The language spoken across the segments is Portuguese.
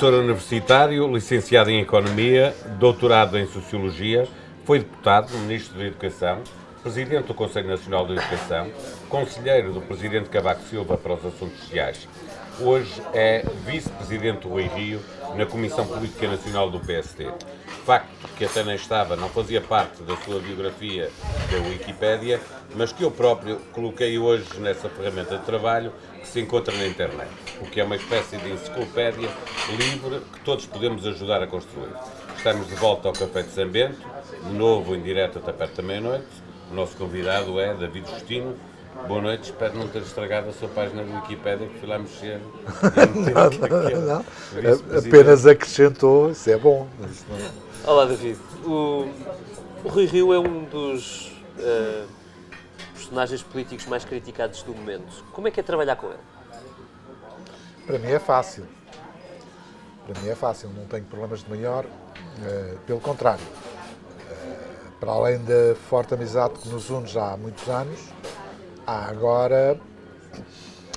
Professor universitário, licenciado em Economia, doutorado em Sociologia, foi deputado, Ministro da Educação, Presidente do Conselho Nacional de Educação, Conselheiro do Presidente Cavaco Silva para os Assuntos Sociais. Hoje é Vice-Presidente do Rui Rio na Comissão Política Nacional do PSD. Facto que até nem estava, não fazia parte da sua biografia da Wikipédia, mas que eu próprio coloquei hoje nessa ferramenta de trabalho que se encontra na internet, o que é uma espécie de enciclopédia livre que todos podemos ajudar a construir. Estamos de volta ao Café de São Bento, de novo em direto até perto da meia-noite. O nosso convidado é David Justino. Boa noite, espero não ter estragado a sua página do Wikipédia que fui lá mexer. não, não, não. Apenas acrescentou, isso é bom. Olá, David. O, o Rui Rio é um dos uh, personagens políticos mais criticados do momento. Como é que é trabalhar com ele? Para mim é fácil. Para mim é fácil, não tenho problemas de maior. Uh, pelo contrário, uh, para além da forte amizade que nos une já há muitos anos, há agora,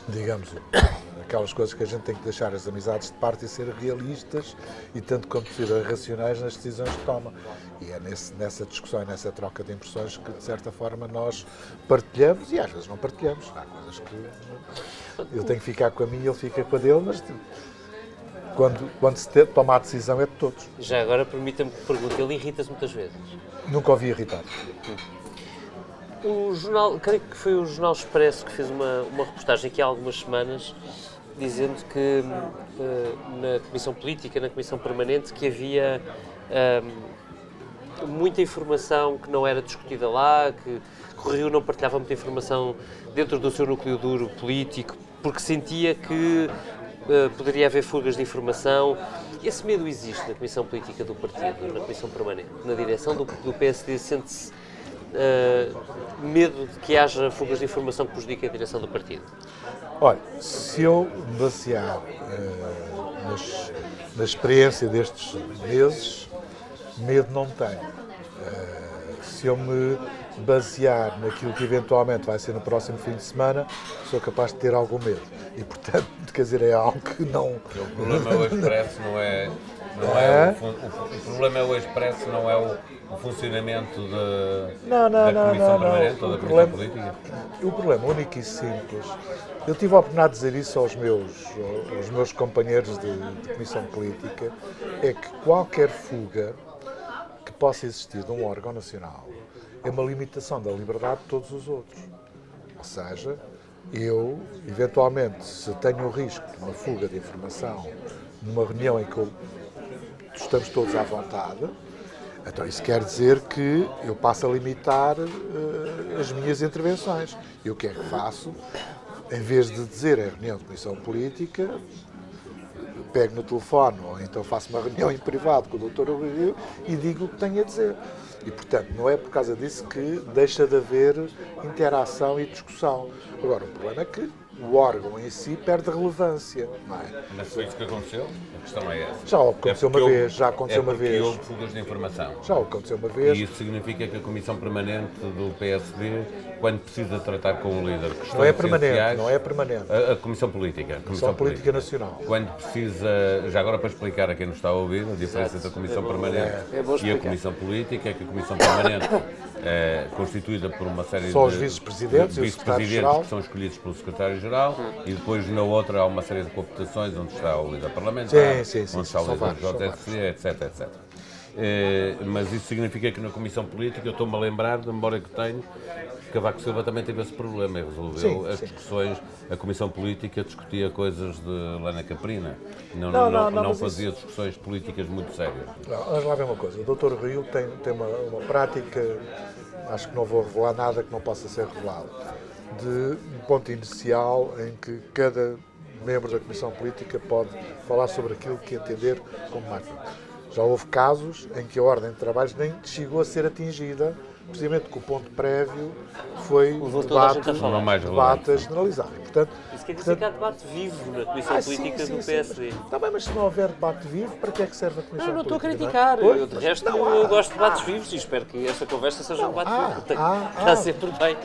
digamos, aquelas coisas que a gente tem que deixar as amizades de parte e ser realistas e tanto quanto possível racionais nas decisões que toma. E é nesse, nessa discussão e nessa troca de impressões que, de certa forma, nós partilhamos e às vezes não partilhamos. Há coisas que eu tenho que ficar com a minha, ele fica com a dele, mas quando, quando se toma a decisão é de todos. Já agora, permita-me que pergunte, ele irrita-se muitas vezes? Nunca ouvi irritado. O jornal, creio que foi o Jornal Expresso que fez uma, uma reportagem aqui há algumas semanas dizendo que uh, na Comissão Política, na Comissão Permanente, que havia uh, muita informação que não era discutida lá, que, que o Rio não partilhava muita informação dentro do seu núcleo duro político, porque sentia que uh, poderia haver fugas de informação. Esse medo existe na Comissão Política do Partido, na Comissão Permanente. Na direção do, do PSD sente-se uh, medo de que haja fugas de informação que prejudiquem a direção do partido? Olha, se eu basear uh, nas, na experiência destes meses, medo não tenho. Uh, se eu me basear naquilo que eventualmente vai ser no próximo fim de semana, sou capaz de ter algum medo. E, portanto, quer dizer, é algo que não. O problema é o expresso, não é. Não é, é o, o, o, problema é o expresso, não é o, o funcionamento de, não, não, da Comissão não, Permanente ou da Comissão Política? O problema único e simples, eu tive a oportunidade de dizer isso aos meus, aos meus companheiros de, de Comissão Política, é que qualquer fuga possa existir de um órgão nacional é uma limitação da liberdade de todos os outros. Ou seja, eu, eventualmente, se tenho o risco de uma fuga de informação numa reunião em que eu, estamos todos à vontade, então isso quer dizer que eu passo a limitar uh, as minhas intervenções. E o que é que faço? Em vez de dizer em reunião de comissão política, pego no telefone ou então faço uma reunião em privado com o Dr. Rio e digo o que tenho a dizer. E, portanto, não é por causa disso que deixa de haver interação e discussão. Agora, o problema é que o órgão em si perde relevância. Não é? Mas foi isso que aconteceu? Questão é essa. Já aconteceu é uma vez, já aconteceu é uma vez. houve fugas de informação. Já aconteceu uma vez. E isso significa que a Comissão Permanente do PSD, quando precisa tratar com o líder questões Não é permanente, não é permanente. A, a Comissão Política. A Comissão, Política, Política, Nacional. Quando precisa, já agora para explicar a quem nos está a ouvir, a diferença entre a Comissão é Permanente é. e a Comissão Política, é que a Comissão Permanente é constituída por uma série Só de... os vice-presidentes vice que são escolhidos pelo Secretário-Geral e depois na outra há uma série de cooptações onde está o líder parlamentar, sim, sim, sim, o líder do JSC, etc, etc. É, mas isso significa que na Comissão Política, eu estou-me a lembrar, de memória que tenho, Cavaco Silva também teve esse problema e resolveu sim, as sim. discussões. A Comissão Política discutia coisas de Lana Caprina, não, não, não, não, não fazia isso... discussões políticas muito sérias. Não, vamos lá ver uma coisa. O Dr. Rio tem, tem uma, uma prática, acho que não vou revelar nada que não possa ser revelado de um ponto inicial em que cada membro da Comissão Política pode falar sobre aquilo que entender como mais. Já houve casos em que a ordem de trabalhos nem chegou a ser atingida, precisamente que o ponto prévio foi o debate, debate generalizado. Portanto, Isso quer dizer portanto, que há debate vivo na Comissão ah, Política sim, sim, do PSD. Está bem, mas se não houver debate vivo, para que é que serve a Comissão não, não Política? Não, estou a criticar. Não é? eu, de resto, não, eu gosto de debates vivos e espero que esta conversa seja um debate ah, vivo. Está, ah, está sempre bem.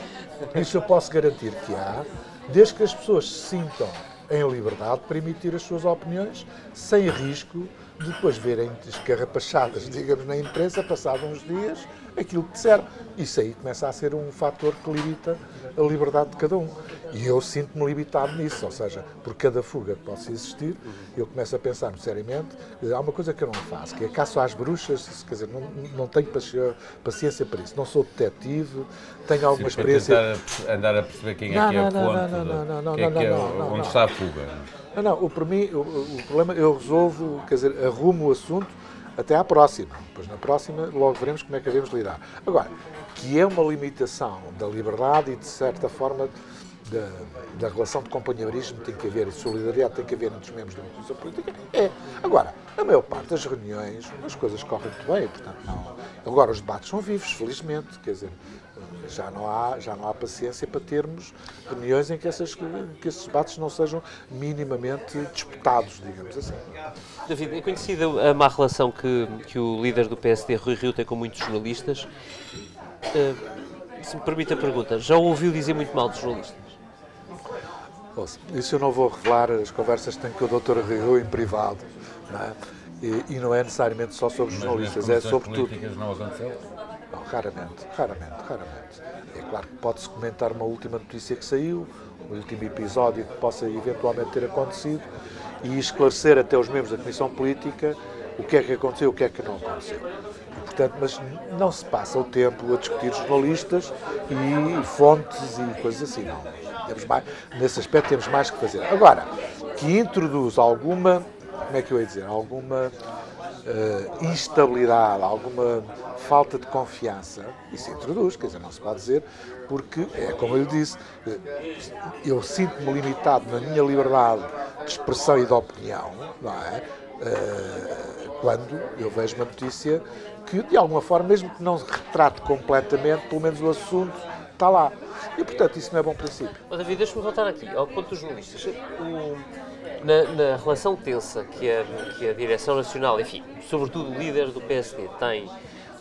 Isso eu posso garantir que há, desde que as pessoas se sintam em liberdade para emitir as suas opiniões, sem risco de depois verem escarrapachadas, digamos, na imprensa, passados uns dias, aquilo que disseram. Isso aí começa a ser um fator que limita a liberdade de cada um. E eu sinto-me limitado nisso, ou seja, por cada fuga que possa existir, eu começo a pensar seriamente. Há uma coisa que eu não faço, que é caço às bruxas, quer dizer, não, não tenho paciência para isso. Não sou detetive, tenho alguma Sim, experiência. Tentar andar a perceber quem é que é o ponto, é onde está a fuga. Não, não, o, para mim, o, o problema eu resolvo, quer dizer, arrumo o assunto até à próxima. Depois na próxima logo veremos como é que devemos lidar. Agora, que é uma limitação da liberdade e de certa forma da, da, relação de companheirismo tem que haver e de solidariedade tem que haver entre os membros da instituição política, é. Agora, a maior parte das reuniões, as coisas correm muito bem, portanto, não. Agora, os debates são vivos, felizmente, quer dizer, já não há, já não há paciência para termos reuniões em que, essas, que esses debates não sejam minimamente disputados, digamos assim. David, é conhecida a má relação que, que o líder do PSD, Rui Rio, tem com muitos jornalistas. Uh, se me permite a pergunta, já ouviu dizer muito mal dos jornalistas? Isso eu não vou revelar, as conversas que tenho com o Dr. Rio em privado. Não é? e, e, não é necessariamente só sobre Mas jornalistas, é sobre tudo. não aconteceu? Não, raramente, raramente, raramente. É claro que pode-se comentar uma última notícia que saiu, um último episódio que possa eventualmente ter acontecido e esclarecer até os membros da Comissão Política o que é que aconteceu, o que é que não aconteceu. Portanto, mas não se passa o tempo a discutir jornalistas e fontes e coisas assim, não. Temos mais, nesse aspecto temos mais que fazer. Agora, que introduz alguma, como é que eu ia dizer, alguma uh, instabilidade, alguma falta de confiança, isso introduz, quer dizer, não se pode dizer, porque é como eu disse, eu sinto-me limitado na minha liberdade de expressão e de opinião, não é? Uh, quando eu vejo uma notícia que, de alguma forma, mesmo que não retrate completamente, pelo menos o assunto está lá. E, portanto, isso não é bom princípio. Mas, David, deixa-me voltar aqui ao ponto dos jornalistas. Na, na, relação tensa que a, que a Direção Nacional, enfim, sobretudo o líder do PSD, tem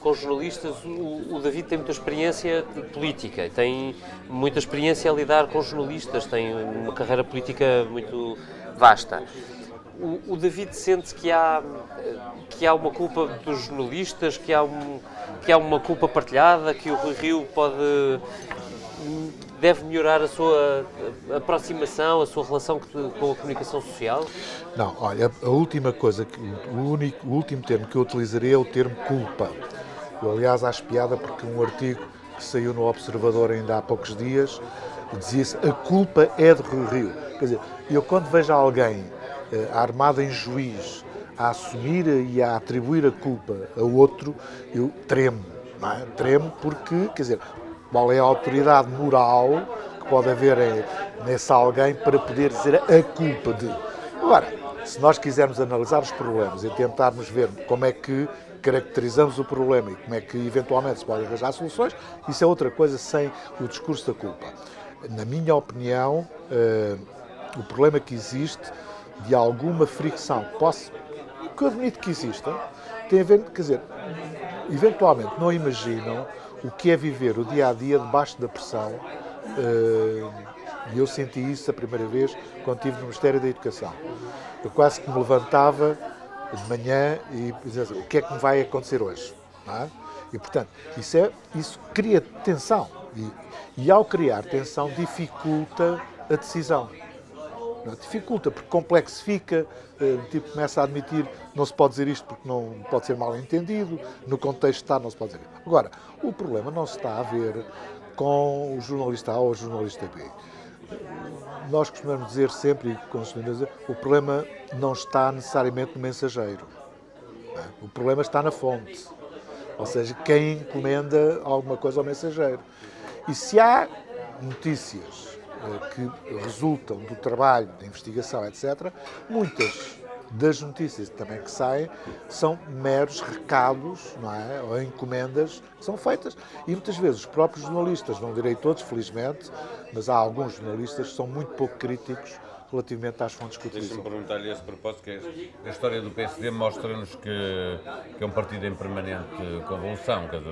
com jornalistas, o, o, David tem muita experiência política, tem muita experiência a lidar com jornalistas, tem uma carreira política muito vasta. O, o David sente que há, que há uma culpa dos jornalistas, que há, um, que há uma culpa partilhada, que o Rui Rio pode deve melhorar a sua aproximação, a sua relação com a comunicação social? Não, olha, a última coisa, o, único, o último termo que eu utilizaria é o termo culpa. Eu, aliás, acho piada porque um artigo que saiu no Observador ainda há poucos dias dizia-se a culpa é de Rui Rio. Quer dizer, eu quando vejo alguém eh, armado em juiz a assumir e a atribuir a culpa a outro, eu tremo. Não é? Tremo porque, quer dizer, qual é a autoridade moral que pode haver nesse alguém para poder dizer a culpa de. Agora, se nós quisermos analisar os problemas e tentarmos ver como é que caracterizamos o problema e como é que eventualmente se podem arranjar soluções, isso é outra coisa sem o discurso da culpa. Na minha opinião, uh, o problema que existe de alguma fricção, posso, que eu admito que exista, tem a ver, quer dizer, eventualmente não imaginam o que é viver o dia a dia debaixo da pressão. Eh, e eu senti isso a primeira vez quando estive no Ministério da Educação. Eu quase que me levantava de manhã e dizia assim, o que é que me vai acontecer hoje? É? E, portanto, isso, é, isso cria tensão. E, e ao criar tensão, dificulta a decisão. Dificulta, porque complexifica, eh, tipo, começa a admitir não se pode dizer isto porque não pode ser mal entendido, no contexto está, não se pode dizer. Agora, o problema não se está a ver com o jornalista A ou o jornalista B. Nós costumamos dizer sempre, e com os o problema não está necessariamente no mensageiro. O problema está na fonte. Ou seja, quem encomenda alguma coisa ao mensageiro. E se há notícias que resultam do trabalho, da investigação, etc., muitas das notícias também que saem são meros recados não é? ou encomendas que são feitas. E muitas vezes os próprios jornalistas, não direi todos, felizmente, mas há alguns jornalistas que são muito pouco críticos relativamente às fontes que utilizam. Deixa-me perguntar-lhe a esse propósito, que a história do PSD mostra-nos que, que, é um partido em permanente convulsão. Quer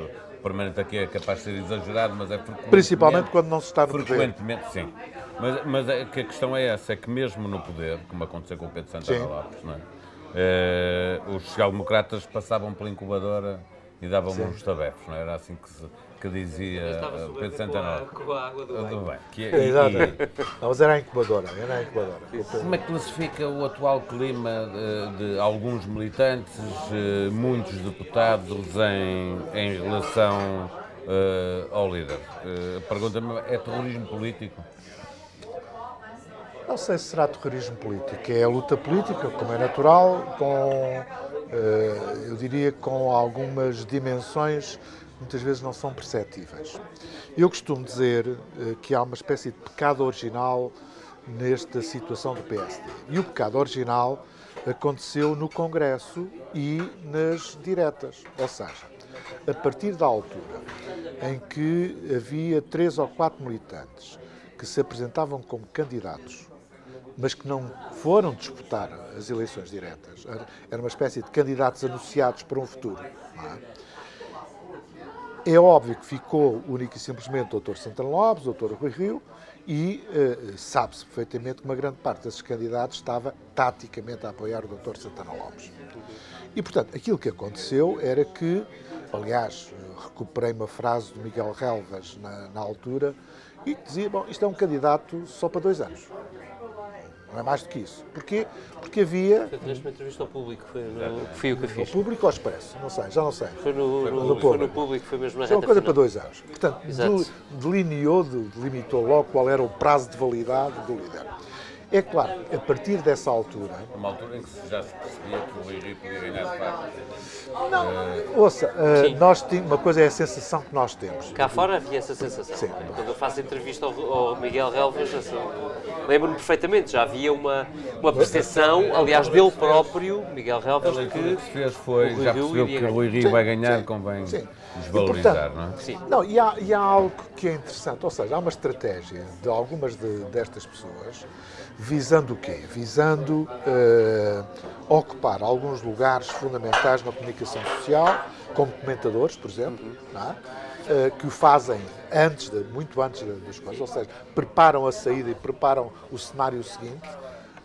permanente aqui é capaz de ser exagerado, mas é frequentemente... Principalmente quando não se está no poder. Frequentemente, sim. Mas, mas é que a questão é essa, é que mesmo no poder, como aconteceu com o Pedro Santana Sim. Lopes, não é? Eh, os social-democratas passavam pela incubadora e davam uns tabefos, não é? Era assim que, se, que dizia eh, Pedro Santana com a água do Tudo bem. Que, é- É, e- Exato. e- Não, mas era a incubadora, era a incubadora. como é que classifica o atual clima de, de alguns militantes, eh, muitos deputados em, em relação eh, ao líder? Eh, Pergunta-me, é terrorismo político? Não sei se será terrorismo político. É a luta política, como é natural, com, eh, eu diria, com algumas dimensões muitas vezes não são perceptíveis. Eu costumo dizer eh, que há uma espécie de pecado original nesta situação do PSD. E o pecado original aconteceu no Congresso e nas diretas. Ou seja, a partir da altura em que havia três ou quatro militantes que se apresentavam como candidatos mas que não foram disputar as eleições diretas. Era- uma espécie de candidatos anunciados para um futuro. É? É óbvio que ficou único e simplesmente o Dr. Santana Lopes, o Dr. Rui Rio, e eh, sabe-se perfeitamente que uma grande parte desses candidatos estava taticamente a apoiar o Dr. Santana Lopes. E, portanto, aquilo que aconteceu era que, aliás, recuperei uma frase do Miguel Relvas na, na altura, e dizia, bom, isto é um candidato só para dois anos. Não é mais do que isso. Porquê? Porque havia Foi nesta entrevista ao público, foi, no, eu que fiz. público ou expresso, não sei, já não sei. Foi no, no- no foi no público. público, foi mesmo na é uma coisa final. para dois anos. Portanto, Exato. del- delineou, de- delimitou logo qual era o prazo de validade do líder. É claro, a partir dessa altura, Uma altura em que se- já se percebia que o Rui Rio podia ganhar de facto. ouça, uh, nós tínhamos, uma coisa é a sensação que nós temos. Cá fora havia essa sensação. Sim. Quando eu faço a entrevista ao, ao Miguel Relvas, assim, lembro-me perfeitamente, já havia uma, uma percepção, aliás, dele próprio, Miguel Relvas, que que se fez foi, o já percebeu que o Rui Rio vai ganhar, sim, convém sim. Desvalorizar, E, portanto, não é? Sim. Não, e há, e há algo que é interessante, ou seja, há uma estratégia de algumas de- destas pessoas visando o quê? Visando eh, ocupar alguns lugares fundamentais na comunicação social, como comentadores, por exemplo, não é? Eh, que o fazem antes, de, muito antes das coisas, ou seja, preparam a saída e preparam o cenário seguinte.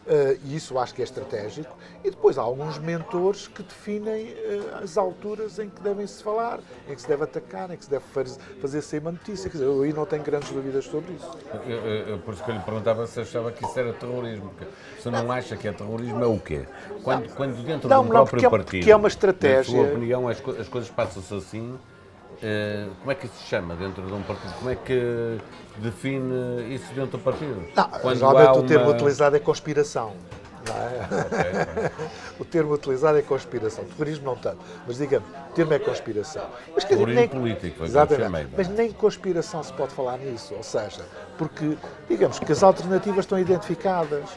Eh, e isso acho que é estratégico. E depois há alguns mentores que definem eh, as alturas em que devem se falar, em que se deve atacar, em que se deve faz- fazer sair uma notícia. Quer dizer, eu aí não tenho grandes dúvidas sobre isso. Eu- eu- eu- por isso que eu lhe perguntava se achava que isso era terrorismo. porque Se não acha que é terrorismo, é o quê? Quando, quando dentro Não, de um não, próprio porque é- partido, porque é uma estratégia- na sua opinião, as, co- as coisas passam-se assim, como é que isso se chama dentro de um partido? Como é que define isso dentro do partido? Não, Quando geralmente há o termo uma- utilizado é conspiração. é? Ok, o termo utilizado é conspiração. Terrorismo não tanto, mas digamos, o termo é conspiração. Mas, quer Terrorismo político, Exatamente. chamei, é? Mas nem conspiração se pode falar nisso. Ou seja, porque, digamos que as alternativas estão identificadas.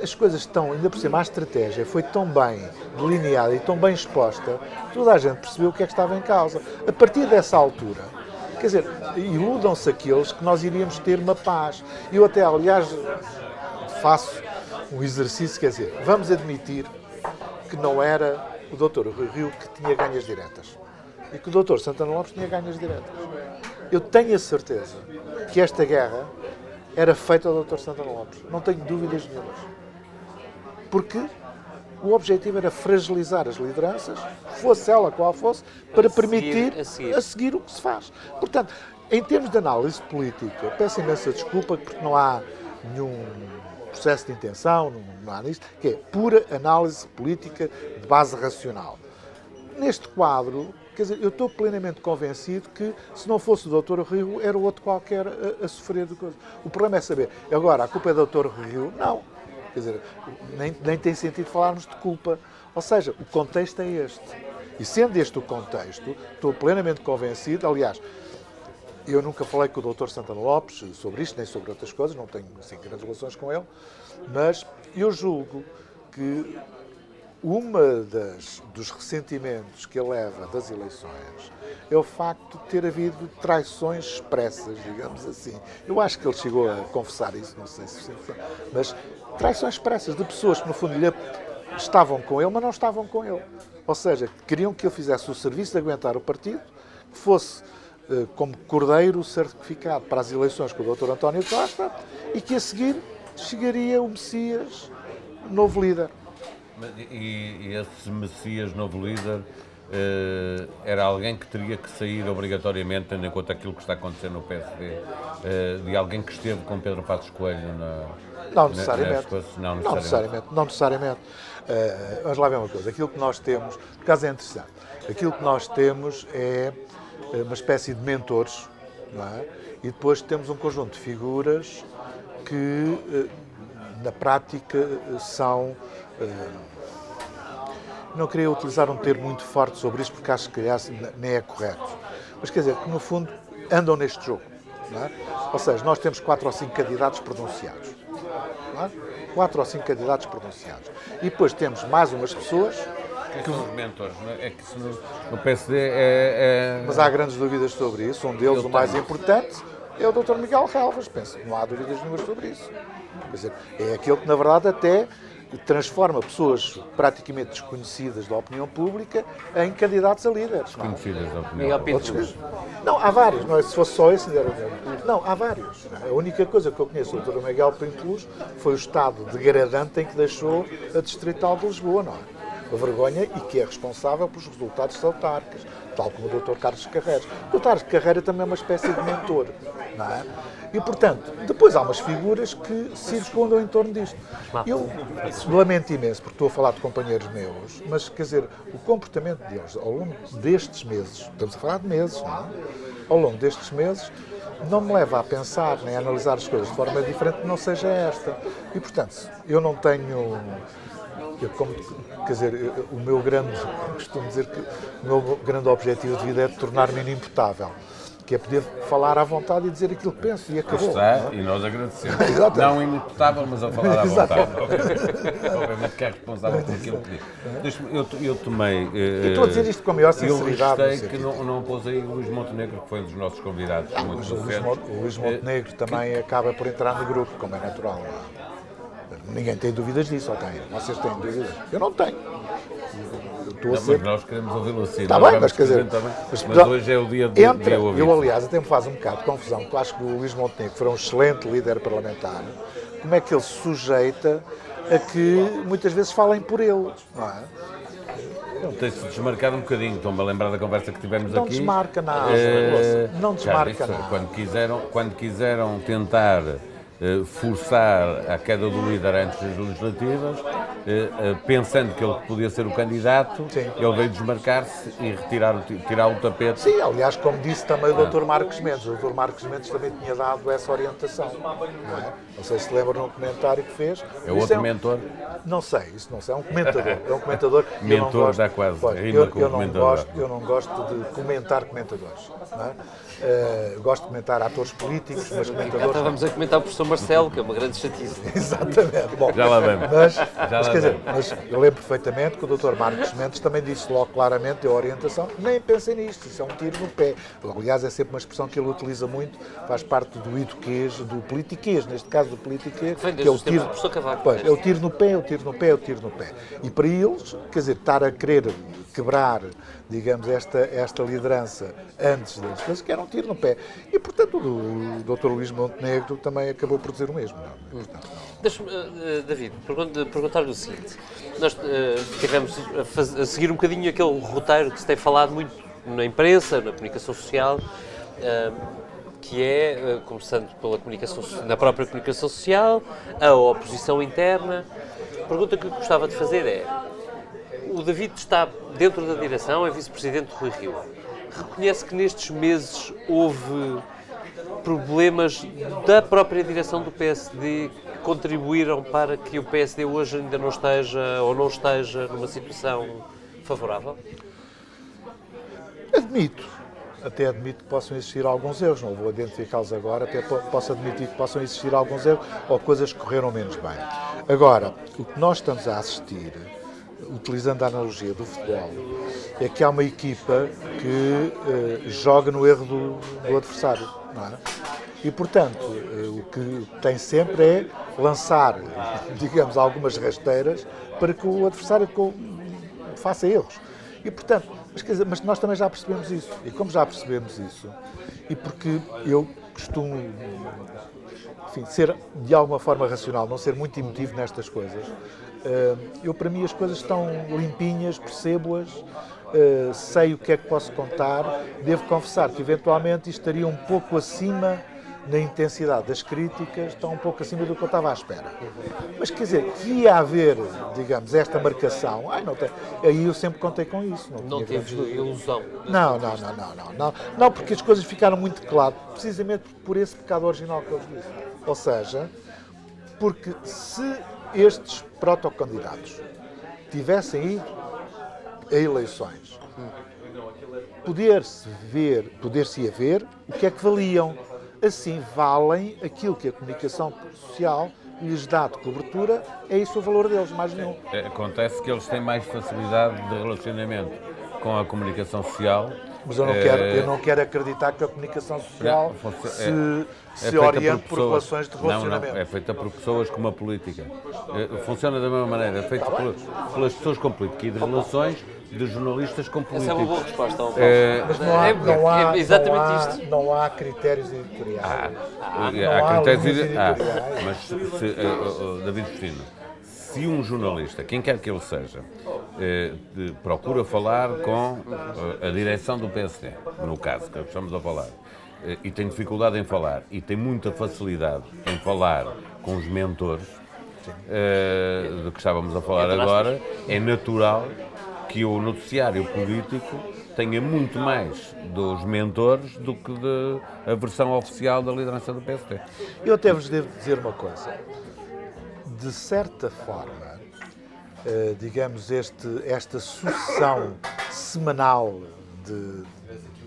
As coisas estão, ainda por cima, a estratégia foi tão bem delineada e tão bem exposta, toda a gente percebeu o que é que estava em causa. A partir dessa altura, quer dizer, iludam-se aqueles que nós iríamos ter uma paz. Eu até, aliás, faço um exercício, quer dizer, vamos admitir que não era o doutor Rui Rio que tinha ganhas diretas e que o doutor Santana Lopes tinha ganhas diretas. Eu tenho a certeza que esta guerra era feita ao doutor Santana Lopes. Não tenho dúvidas nenhumas. Porque o objetivo era fragilizar as lideranças, fosse ela qual fosse, para, seguir permitir a seguir. a seguir o que se faz. Portanto, em termos de análise política, peço imensa desculpa porque não há nenhum processo de intenção, não, não há nisto, que é pura análise política de base racional. Neste quadro, quer dizer, eu estou plenamente convencido que se não fosse o Dr. Rio, era outro qualquer a, a sofrer de coisa. O problema é saber, agora, a culpa é do Dr. Rio? Não. Quer dizer, nem, nem tem sentido falarmos de culpa. Ou seja, o contexto é este. E sendo este o contexto, estou plenamente convencido, aliás, eu nunca falei com o Dr. Santana Lopes sobre isto, nem sobre outras coisas, não tenho assim, grandes relações com ele, mas eu julgo que uma das, dos ressentimentos que ele leva das eleições é o facto de ter havido traições expressas, digamos assim. Eu acho que ele chegou a confessar isso, não sei se mas traições expressas de pessoas que, no fundo, lhe estavam com ele, mas não estavam com ele. Ou seja, queriam que ele fizesse o serviço de aguentar o partido, que fosse eh, como cordeiro certificado para as eleições com o Dr. António Costa e que a seguir chegaria o Messias, novo líder. E, e esse Messias, novo líder, Uh, era alguém que teria que sair obrigatoriamente, tendo em conta aquilo que está acontecendo no PSD, uh, eh, de alguém que esteve com Pedro Passos Coelho na. Não necessariamente. Na, não, necessariamente. Não necessariamente. Não necessariamente. Uh, vamos lá ver uma coisa. Aquilo que nós temos, por acaso é interessante, aquilo que nós temos é uma espécie de mentores, é? e depois temos um conjunto de figuras que, na prática, são não queria utilizar um termo muito forte sobre isso, porque acho que nem é correto. Mas quer dizer, que no fundo andam neste jogo. É? Ou seja, nós temos quatro ou cinco candidatos pronunciados. É? Quatro ou cinco candidatos pronunciados. E depois temos mais umas pessoas. Que... são os mentores? É? é que isso no, no PSD é, é, Mas há grandes dúvidas sobre isso. Um deles, Eu o mais tenho. importante, é o Dr. Miguel Relvas. Penso não há dúvidas nenhuma sobre isso. Quer dizer, é aquele que, na verdade, até transforma pessoas praticamente desconhecidas da opinião pública em candidatos a líderes. Desconhecidas da opinião pública. Não, há vários, não é? se fosse só esse, não, há vários. A única coisa que eu conheço do Dr. Miguel Pinteluz foi o estado degradante em que deixou a Distrital de Lisboa, não é? A vergonha e que é responsável pelos resultados autárquicos, tal como o Dr. Carlos Carreira. O Dr. Carlos Carreira também é uma espécie de mentor, não é? E, portanto, depois há umas figuras que circundam em torno disto. Eu lamento imenso, porque estou a falar de companheiros meus, mas, quer dizer, o comportamento deles ao longo destes meses, estamos a falar de meses, não é? Ao longo destes meses, não me leva a pensar nem a analisar as coisas de forma diferente que não seja esta. E, portanto, eu não tenho. Eu, como, quer dizer, o meu grande. Costumo dizer que o meu grande objetivo de vida é tornar-me inimputável que é poder falar à vontade e dizer aquilo que penso e acabou. Está, é? e nós agradecemos. Não imutável, mas a falar à vontade. Obviamente que é responsável por aquilo que diz. Eu, eu tomei. Uh, estou a dizer isto com a maior sinceridade. Eu gostei que não, não pôs aí o Luís Montenegro, que foi um dos nossos convidados. Ah, muito o, Luís, Montenegro uh, também acaba por entrar no grupo, como é natural. Ninguém tem dúvidas disso, tem? Vocês têm dúvidas? Eu não tenho estou não, a ser... Mas nós queremos ouvi-lo assim. Está bem, mas quer dizer... Também, mas, mas hoje é o dia de, entra. Eu, aliás, até me faz um bocado de confusão, porque eu acho que o Luís Montenegro foi um excelente líder parlamentar. Como é que ele se sujeita a que muitas vezes falem por ele, não é? Tem-se desmarcado um bocadinho, estou-me a lembrar da conversa que tivemos não aqui. Desmarca nada, é... Não desmarca nada. Quando quiseram, quando quiseram tentar forçar a queda do líder antes das legislativas, eh, eh, pensando que ele podia ser o candidato, Sim. ele veio desmarcar-se e retirar o, tirar o tapete. Sim, aliás, como disse também o Dr. Marcos Mendes, o Dr. Marcos Mendes também tinha dado essa orientação. Não, é? não sei se lembra num comentário que fez. É outro é um, mentor? Não sei, isso não sei, é um comentador. É um comentador. mentor já quase, pois, eu, eu, não gosto, eu não gosto de comentar comentadores. Não é? Uh, gosto de comentar atores políticos, mas comentadores. estávamos a comentar o professor Marcelo, que é uma grande chatice. Exatamente. Bom, já lá vamos. Mas, já mas, lá quer dizer, mas eu lembro perfeitamente que o Dr. Marcos Mendes também disse logo claramente, deu orientação, nem pensei nisto, isso é um tiro no pé. Aliás, é sempre uma expressão que ele utiliza muito, faz parte do eduquês, do politiquês, neste caso do politiquês, que é o tiro, pois, é o tiro no pé, é o tiro no pé, é o tiro no pé. E para eles, quer dizer, estar a querer quebrar, digamos, esta, esta liderança antes das coisas, que era um tiro no pé. E, portanto, o, Dr. Luís Montenegro também acabou por dizer o mesmo. Deixa-me, uh, David, perguntar-lhe o seguinte. Nós uh, tivemos a, faz, a, seguir um bocadinho aquele roteiro que se tem falado muito na imprensa, na comunicação social, uh, que é, começando pela comunicação, na própria comunicação social, a oposição interna. A pergunta que eu gostava de fazer é, o David está dentro da direção, é vice-presidente do Rui Rio. Reconhece que nestes meses houve problemas da própria direção do PSD que contribuíram para que o PSD hoje ainda não esteja ou não esteja numa situação favorável? Admito. Até admito que possam existir alguns erros, não vou identificá-los agora, até posso admitir que possam existir alguns erros ou coisas que correram menos bem. Agora, o que nós estamos a assistir utilizando a analogia do futebol, é que há uma equipa que uh, joga no erro do, do adversário. É? E, portanto, uh, o que tem sempre é lançar, digamos, algumas rasteiras para que o adversário faça erros. E, portanto, Mas, dizer, mas nós também já percebemos isso. E como já percebemos isso, e porque eu costumo enfim, ser de alguma forma racional, não ser muito emotivo nestas coisas, eu para mim as coisas estão limpinhas, percebo-as, eh, sei o que é que posso contar. Devo confessar que eventualmente isto estaria um pouco acima na intensidade das críticas, está um pouco acima do que eu estava à espera. Mas quer dizer, que ia haver, digamos, esta marcação, ai, não tem, aí eu sempre contei com isso. Não, não teve ilusão. Não, não, não, não, não, não. Não, porque as coisas ficaram muito claras, precisamente por esse pecado original que eles disse. Ou seja, porque se estes protocandidatos tivessem ido a eleições, poder-se ver, poder-se ver o que é que valiam assim valem aquilo que a comunicação social lhes dá de cobertura, é isso o valor deles, mais nenhum. É, acontece que eles têm mais facilidade de relacionamento com a comunicação social. Mas eu não, quero, eu não quero acreditar que a comunicação social é, se, é, se oriente por, por, relações de relacionamento. Não, não, é feita por pessoas com uma política. Eh, funciona da mesma maneira, é feita por, pelas pessoas com política e de relações de jornalistas com políticos. Essa é uma boa resposta. É, mas não há, é, não há, é exatamente não há, isto. Não há critérios editoriais. Ah, ah, há, há critérios editoriais. Ah, mas, se, uh, uh, David Justino, se um jornalista, quem quer que ele seja, uh, procura falar com a direção do PSD, no caso que estamos a falar, e tem dificuldade em falar, e tem muita facilidade em falar com os mentores, uh, do que estávamos a falar agora, é natural que o noticiário político tenha muito mais dos mentores do que da versão oficial da liderança do PSD. Eu até vos devo dizer uma coisa. De certa forma, eh, digamos, este, esta sucessão semanal de,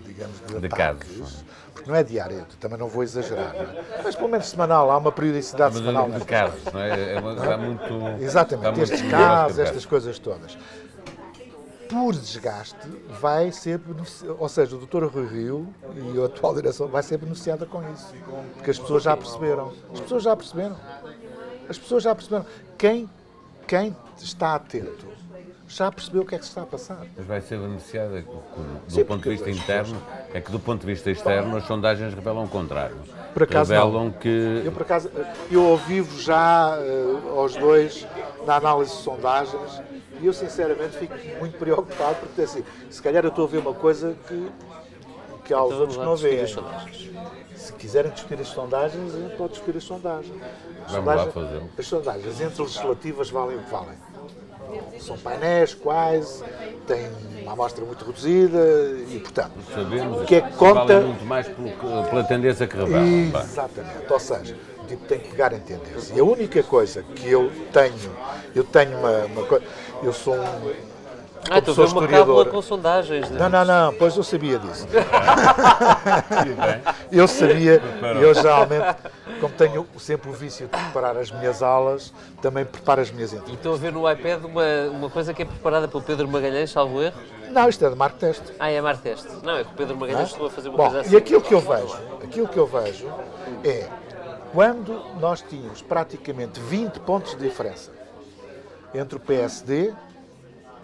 digamos, de, de ataques, casos. porque não é diário, também não vou exagerar, não é? mas pelo menos semanal, há uma periodicidade mas semanal. De casos, não é? é, uma, muito, Exatamente, estes casos, estas coisas todas por desgaste, vai ser ou seja, o Dr. Rui Rio e a atual direção vai ser beneficiada com isso. Porque as pessoas já perceberam. As pessoas já perceberam. As pessoas já perceberam. Quem, quem está atento já percebeu o que é que se está a passar. Mas vai ser beneficiada do Sim, ponto de vista interno, é que do ponto de vista externo as sondagens revelam o contrário. Por acaso revelam não. que... Eu, por acaso, eu ouvi-vos já uh, aos dois na análise de sondagens e eu, sinceramente, fico muito preocupado porque, assim, se calhar eu estou a ver uma coisa que, que há os então, outros que não veem. Se quiserem discutir as sondagens, a gente pode discutir as sondagens. As Vamos sondagens, lá fazer. As sondagens entre legislativas valem o que valem. São painéis quase, têm uma amostra muito reduzida e, portanto, Sabemos o que é que conta... Vale muito mais pela tendência que revela. Exatamente. Ou seja, tipo, tem que pegar em tendência. E a única coisa que eu tenho, eu tenho uma, uma coisa eu sou um. Ah, então sou uma cábula com sondagens. Não, não, não, pois eu sabia disso. eu sabia, eu geralmente, como tenho sempre o vício de preparar as minhas aulas, também preparo as minhas entrevistas. E estou a ver no iPad uma, uma coisa que é preparada pelo Pedro Magalhães, salvo erro? Não, isto é de Marco Teste. Ah, é Marco Teste. Não, é que o Pedro Magalhães estou a fazer uma Bom, coisa assim. E aquilo que eu vejo, aquilo que eu vejo é quando nós tínhamos praticamente 20 pontos de diferença entre o PSD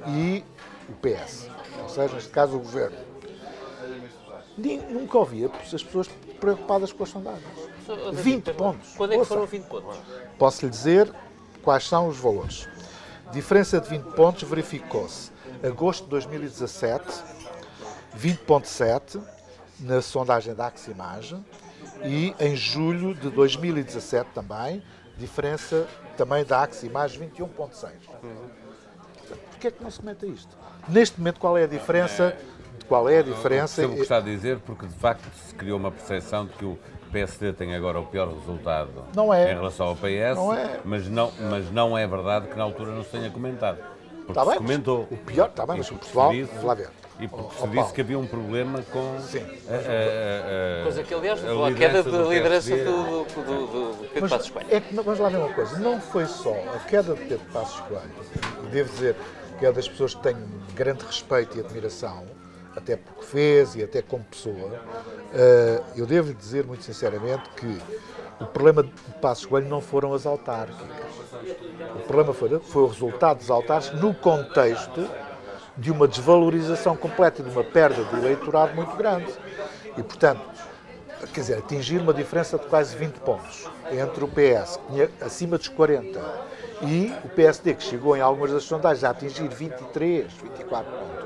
e o PS, ou seja, neste caso o governo. Nunca ouvia as pessoas preocupadas com as sondagens. 20 pontos. Quando é que foram 20 pontos? Posso lhe dizer quais são os valores. Diferença de 20 pontos verificou-se agosto de 2017, 20.7 na sondagem da Aximage e em julho de 2017 também, diferença também da Axi, mais 21.6. Porquê é que não se comenta isto? Neste momento, qual é a diferença? Qual é a diferença? Eu o que está a dizer, porque de facto se criou uma percepção de que o PSD tem agora o pior resultado não é. em relação ao PS, não é. mas, não, mas não é verdade que na altura não se tenha comentado. Porque está bem, se comentou. O pior, está bem, mas o pessoal, vamos lá ver. E porque se disse que havia um problema com Sim. a, a, a, coisa que, aliás, a, a queda da liderança do, do, do, do Pedro Passos Coelho. É que, vamos lá ver uma coisa, não foi só a queda de Pedro Passos Coelho, devo dizer que é das pessoas que tenho grande respeito e admiração, até porque fez e até como pessoa, eh, eu devo dizer muito sinceramente que o problema de Passos Coelho não foram as autárquicas. O problema foi, foi o resultado dos autárquicos no contexto de uma desvalorização completa, de uma perda de eleitorado muito grande. E, portanto, quer dizer, atingir uma diferença de quase 20 pontos entre o PS, que tinha acima dos 40, e o PSD, que chegou em algumas das sondagens a atingir 23, 24 pontos.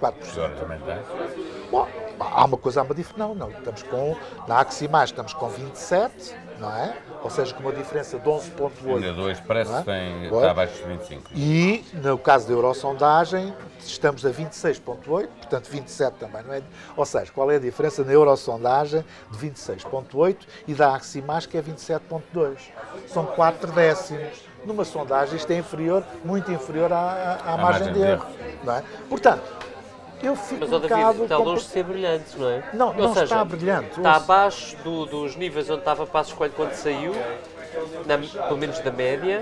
24%. Bom, há uma coisa, há uma diferença. Não, não, estamos com, na Aximais estamos com 27, não é? Ou seja, com uma diferença de 11,8. Ainda dois parece que tem, está abaixo dos 25. E, no caso da Eurosondagem, estamos a 26,8, portanto 27 também, não é? Ou seja, qual é a diferença na Eurosondagem de 26,8 e da Aximais, que é 27,2? São 4 décimos. Numa sondagem isto é inferior, muito inferior à, à, à margem, margem de erro. Não é? Portanto, eu fico Mas, um David, está longe de ser brilhante, não é? Não, não seja, está brilhante. Está abaixo do, dos níveis onde estava Passos Coelho quando saiu, na, pelo menos da média,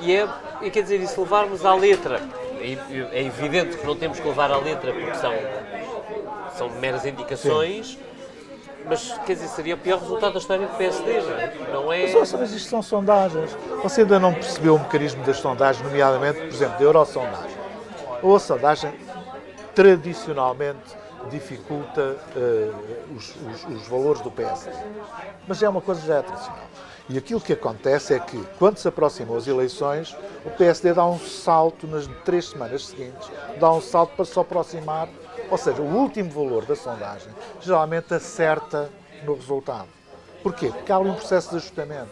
e é, e quer dizer, e se levarmos à letra, é, é, evidente que não temos que levar à letra porque são, são meras indicações, Sim. Mas quer dizer, seria o pior resultado da história do PSD, é? Não é... Mas, mas isto são sondagens. Você ainda não percebeu o mecanismo das sondagens, nomeadamente, por exemplo, da Eurosondagem. Ou a sondagem tradicionalmente dificulta uh, os, os, os, valores do PSD. Mas é uma coisa já tradicional. E aquilo que acontece é que, quando se aproximam as eleições, o PSD dá um salto nas três semanas seguintes, dá um salto para se aproximar, ou seja, o último valor da sondagem geralmente acerta no resultado. Porquê? Porque há um processo de ajustamento.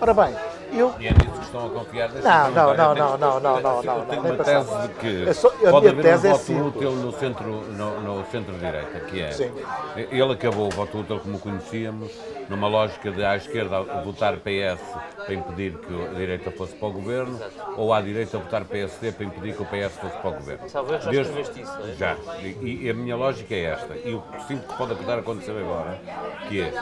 Ora bem, eu... E é nisso que estão a confiar Não, não, não, não, não, não, não, não. Eu tenho uma tese de que pode haver um é voto útil no centro, no, no centro-direita, que é... Sim. Ele acabou o voto útil como conhecíamos, numa lógica de à esquerda votar PS para impedir que a direita fosse para o governo, ou à direita votar PSD para impedir que o PS fosse para o governo. Talvez já Desde... isso, não é? Já. E, e, a minha lógica é esta. E o que sinto que pode acontecer agora, que é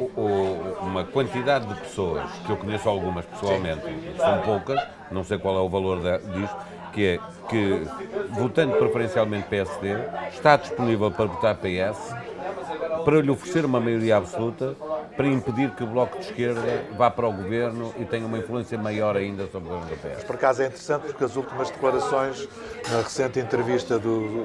o, o, uma quantidade de pessoas, que eu conheço algumas pessoalmente, são poucas, não sei qual é o valor disto, que é que, votando preferencialmente PSD, está disponível para votar PS para lhe oferecer uma maioria absoluta para impedir que o Bloco de Esquerda vá para o Governo e tenha uma influência maior ainda sobre o governo do PS. Por acaso é interessante porque as últimas declarações, na recente entrevista do,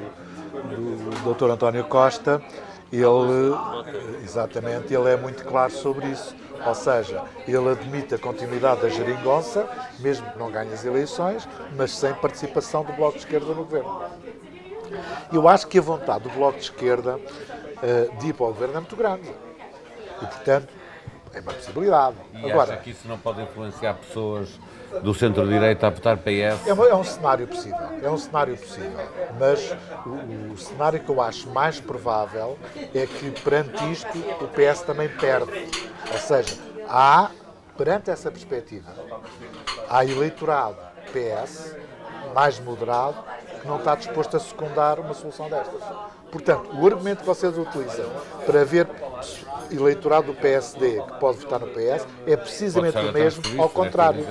do, do Dr. António Costa, ele, exatamente, ele é muito claro sobre isso. Ou seja, ele admite a continuidade da geringonça, mesmo que não ganhe as eleições, mas sem participação do Bloco de Esquerda no governo. Eu acho que a vontade do Bloco de Esquerda uh, de ir para o governo é muito grande. E, portanto, é uma possibilidade. E Agora, acha que isso não pode influenciar pessoas do centro-direita a votar PS? É, uma, é, um cenário possível, é um cenário possível. Mas o, o, cenário que eu acho mais provável é que, perante isto, o PS também perde. Ou seja, há, perante essa perspectiva, há eleitorado PS mais moderado que não está disposto a secundar uma solução destas. Portanto, o argumento que vocês utilizam para ver eleitorado do PSD que pode votar no PS é precisamente o mesmo, ao contrário.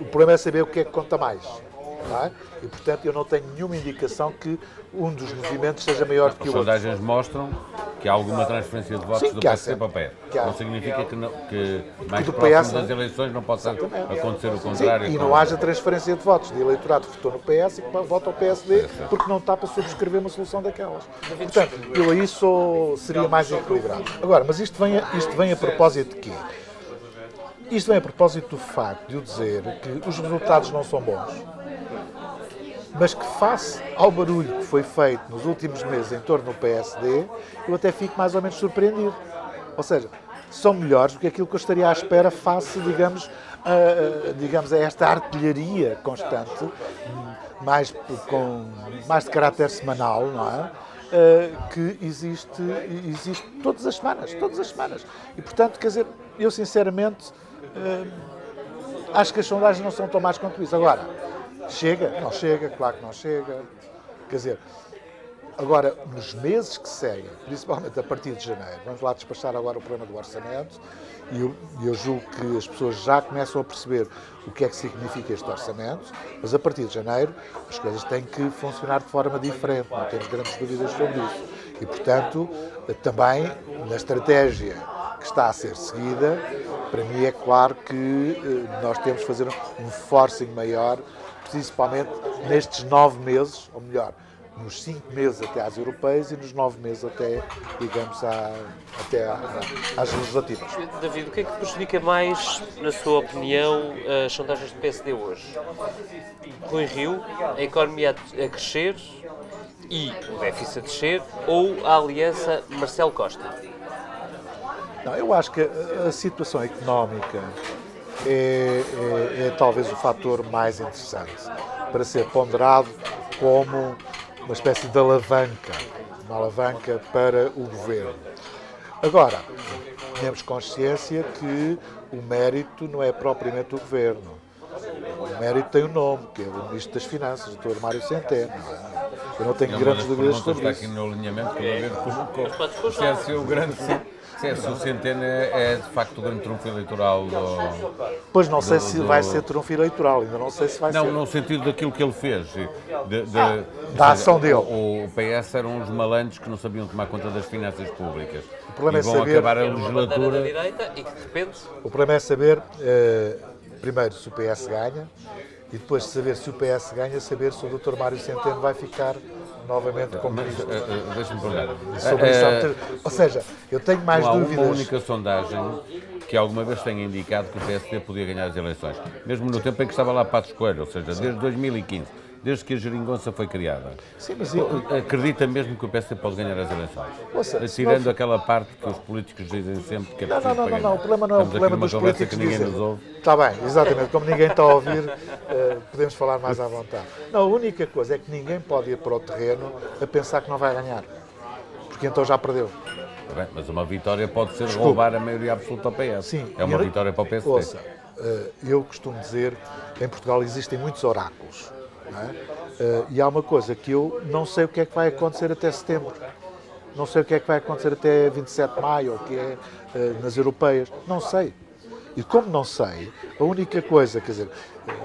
O problema é saber o que é que conta mais. É? E, portanto, eu não tenho nenhuma indicação que um dos movimentos seja maior do que o outro. As sondagens mostram que há alguma transferência de votos Sim, do PSD para o PS. Não significa que, não, que mais que próximo PS, das eleições não possa Exatamente. acontecer o contrário. Sim, e não haja transferência de votos de eleitorado que votou no PS e que vota ao PSD porque não está para subscrever uma solução daquelas. Portanto, eu aí sou, seria mais equilibrado. Agora, mas isto vem, a, isto vem a propósito de quê? Isto vem a propósito do facto de eu dizer que os resultados não são bons mas que face ao barulho que foi feito nos últimos meses em torno do PSD, eu até fico mais ou menos surpreendido. Ou seja, são melhores do que aquilo que eu estaria à espera face, digamos, a, digamos, a esta artilharia constante, mais, com, mais de caráter semanal, não é? Uh, que existe, existe todas as semanas, todas as semanas. E, portanto, quer dizer, eu sinceramente acho que as sondagens não são tão más quanto isso. Agora, Chega? Não chega, claro que não chega. Quer dizer, agora, nos meses que seguem, principalmente a partir de janeiro, vamos lá despachar agora o problema do orçamento, e eu, eu julgo que as pessoas já começam a perceber o que é que significa este orçamento, mas a partir de janeiro as coisas têm que funcionar de forma diferente, não temos grandes dúvidas sobre isso. E, portanto, também na estratégia que está a ser seguida, para mim é claro que eh, nós temos que fazer um forcing maior principalmente nestes nove meses, ou melhor, nos cinco meses até às europeias e nos nove meses até, digamos, à, até às legislativas. David, o que é que prejudica mais, na sua opinião, as sondagens do PSD hoje? Rui Rio, a economia a crescer e o déficit a descer ou a aliança Marcelo Costa? Não, eu acho que a situação económica é, é, é talvez o fator mais interessante para ser ponderado como uma espécie de alavanca, uma alavanca para o governo. Agora, temos consciência que o mérito não é propriamente do governo. O mérito tem um nome, que é o Ministro das Finanças, o Dr. Mário Centeno. Eu não tenho Não, grandes dúvidas está sobre aqui isso. no alinhamento que o David colocou. Se é o grande. Se é se o Centeno é, é de facto o grande trunfo eleitoral do. Pois não sei do- se do- vai ser trunfo eleitoral, ainda não sei se vai Não, ser. no sentido daquilo que ele fez. de- de- da ou ação dele. O, o PS eram uns malandros que não sabiam tomar conta das finanças públicas. O problema e é vão saber- acabar a da legislatura. direita e que O problema é saber, eh, primeiro, se o PS ganha e depois de saber se o PS ganha, saber se o Dr. Mário Centeno vai ficar novamente como Mas, eh, Deixa-me perguntar. Sobre isso Eh, muita- Ou seja, eu tenho mais não há uma dúvidas. única sondagem que alguma vez tenha indicado que o PSD podia ganhar as eleições. Mesmo no tempo em que estava lá Patos Coelho, ou seja, desde 2015, desde que a geringonça foi criada. Sim, mas eu- Acredita mesmo que o PSD pode ganhar as eleições? Ouça, Tirando não- aquela parte que os políticos dizem sempre que é Não, não, não, não, não, o problema não é o problema dos políticos que ninguém dizem. nos ouve. Está bem, exatamente, como ninguém está a ouvir, eh, podemos falar mais à vontade. Não, a única coisa é que ninguém pode ir para o terreno a pensar que não vai ganhar, porque então já perdeu. Está bem, Mas uma vitória pode ser Desculpe. roubar a maioria absoluta ao PS. Sim, é uma eu- vitória para o PSD. Ouça, eh, eu costumo dizer que em Portugal existem muitos oráculos. É? Eh, E há uma coisa que eu não sei o que é que vai acontecer até setembro. Não sei o que é que vai acontecer até 27 de maio, ou que é eh, nas europeias. Não sei. E como não sei, a única coisa, quer dizer,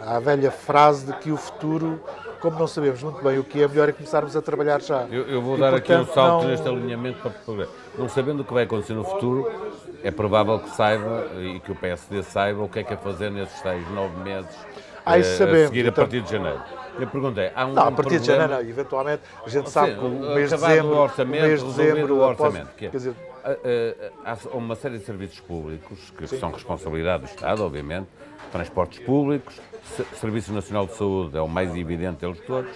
há a velha frase de que o futuro, como não sabemos muito bem o que é, melhor é começarmos a trabalhar já. Eu, eu vou E, dar aqui um portanto, salto não- neste alinhamento para programa. Não sabendo o que vai acontecer no futuro, é provável que saiba e que o PSD saiba o que é que é fazer nesses tais nove meses Eh, a sabemos, seguir a então- partir de janeiro. Eu perguntei, há um Não, a partir de problema- janeiro, não, eventualmente, a gente sabe Sim, que o mês de dezembro, o orçamento, o mês de dezembro, o após- orçamento. que é, quer dizer, há uma série de serviços públicos que são responsabilidade do Estado, obviamente, transportes públicos, Se- Serviço Nacional de Saúde é o mais evidente deles todos,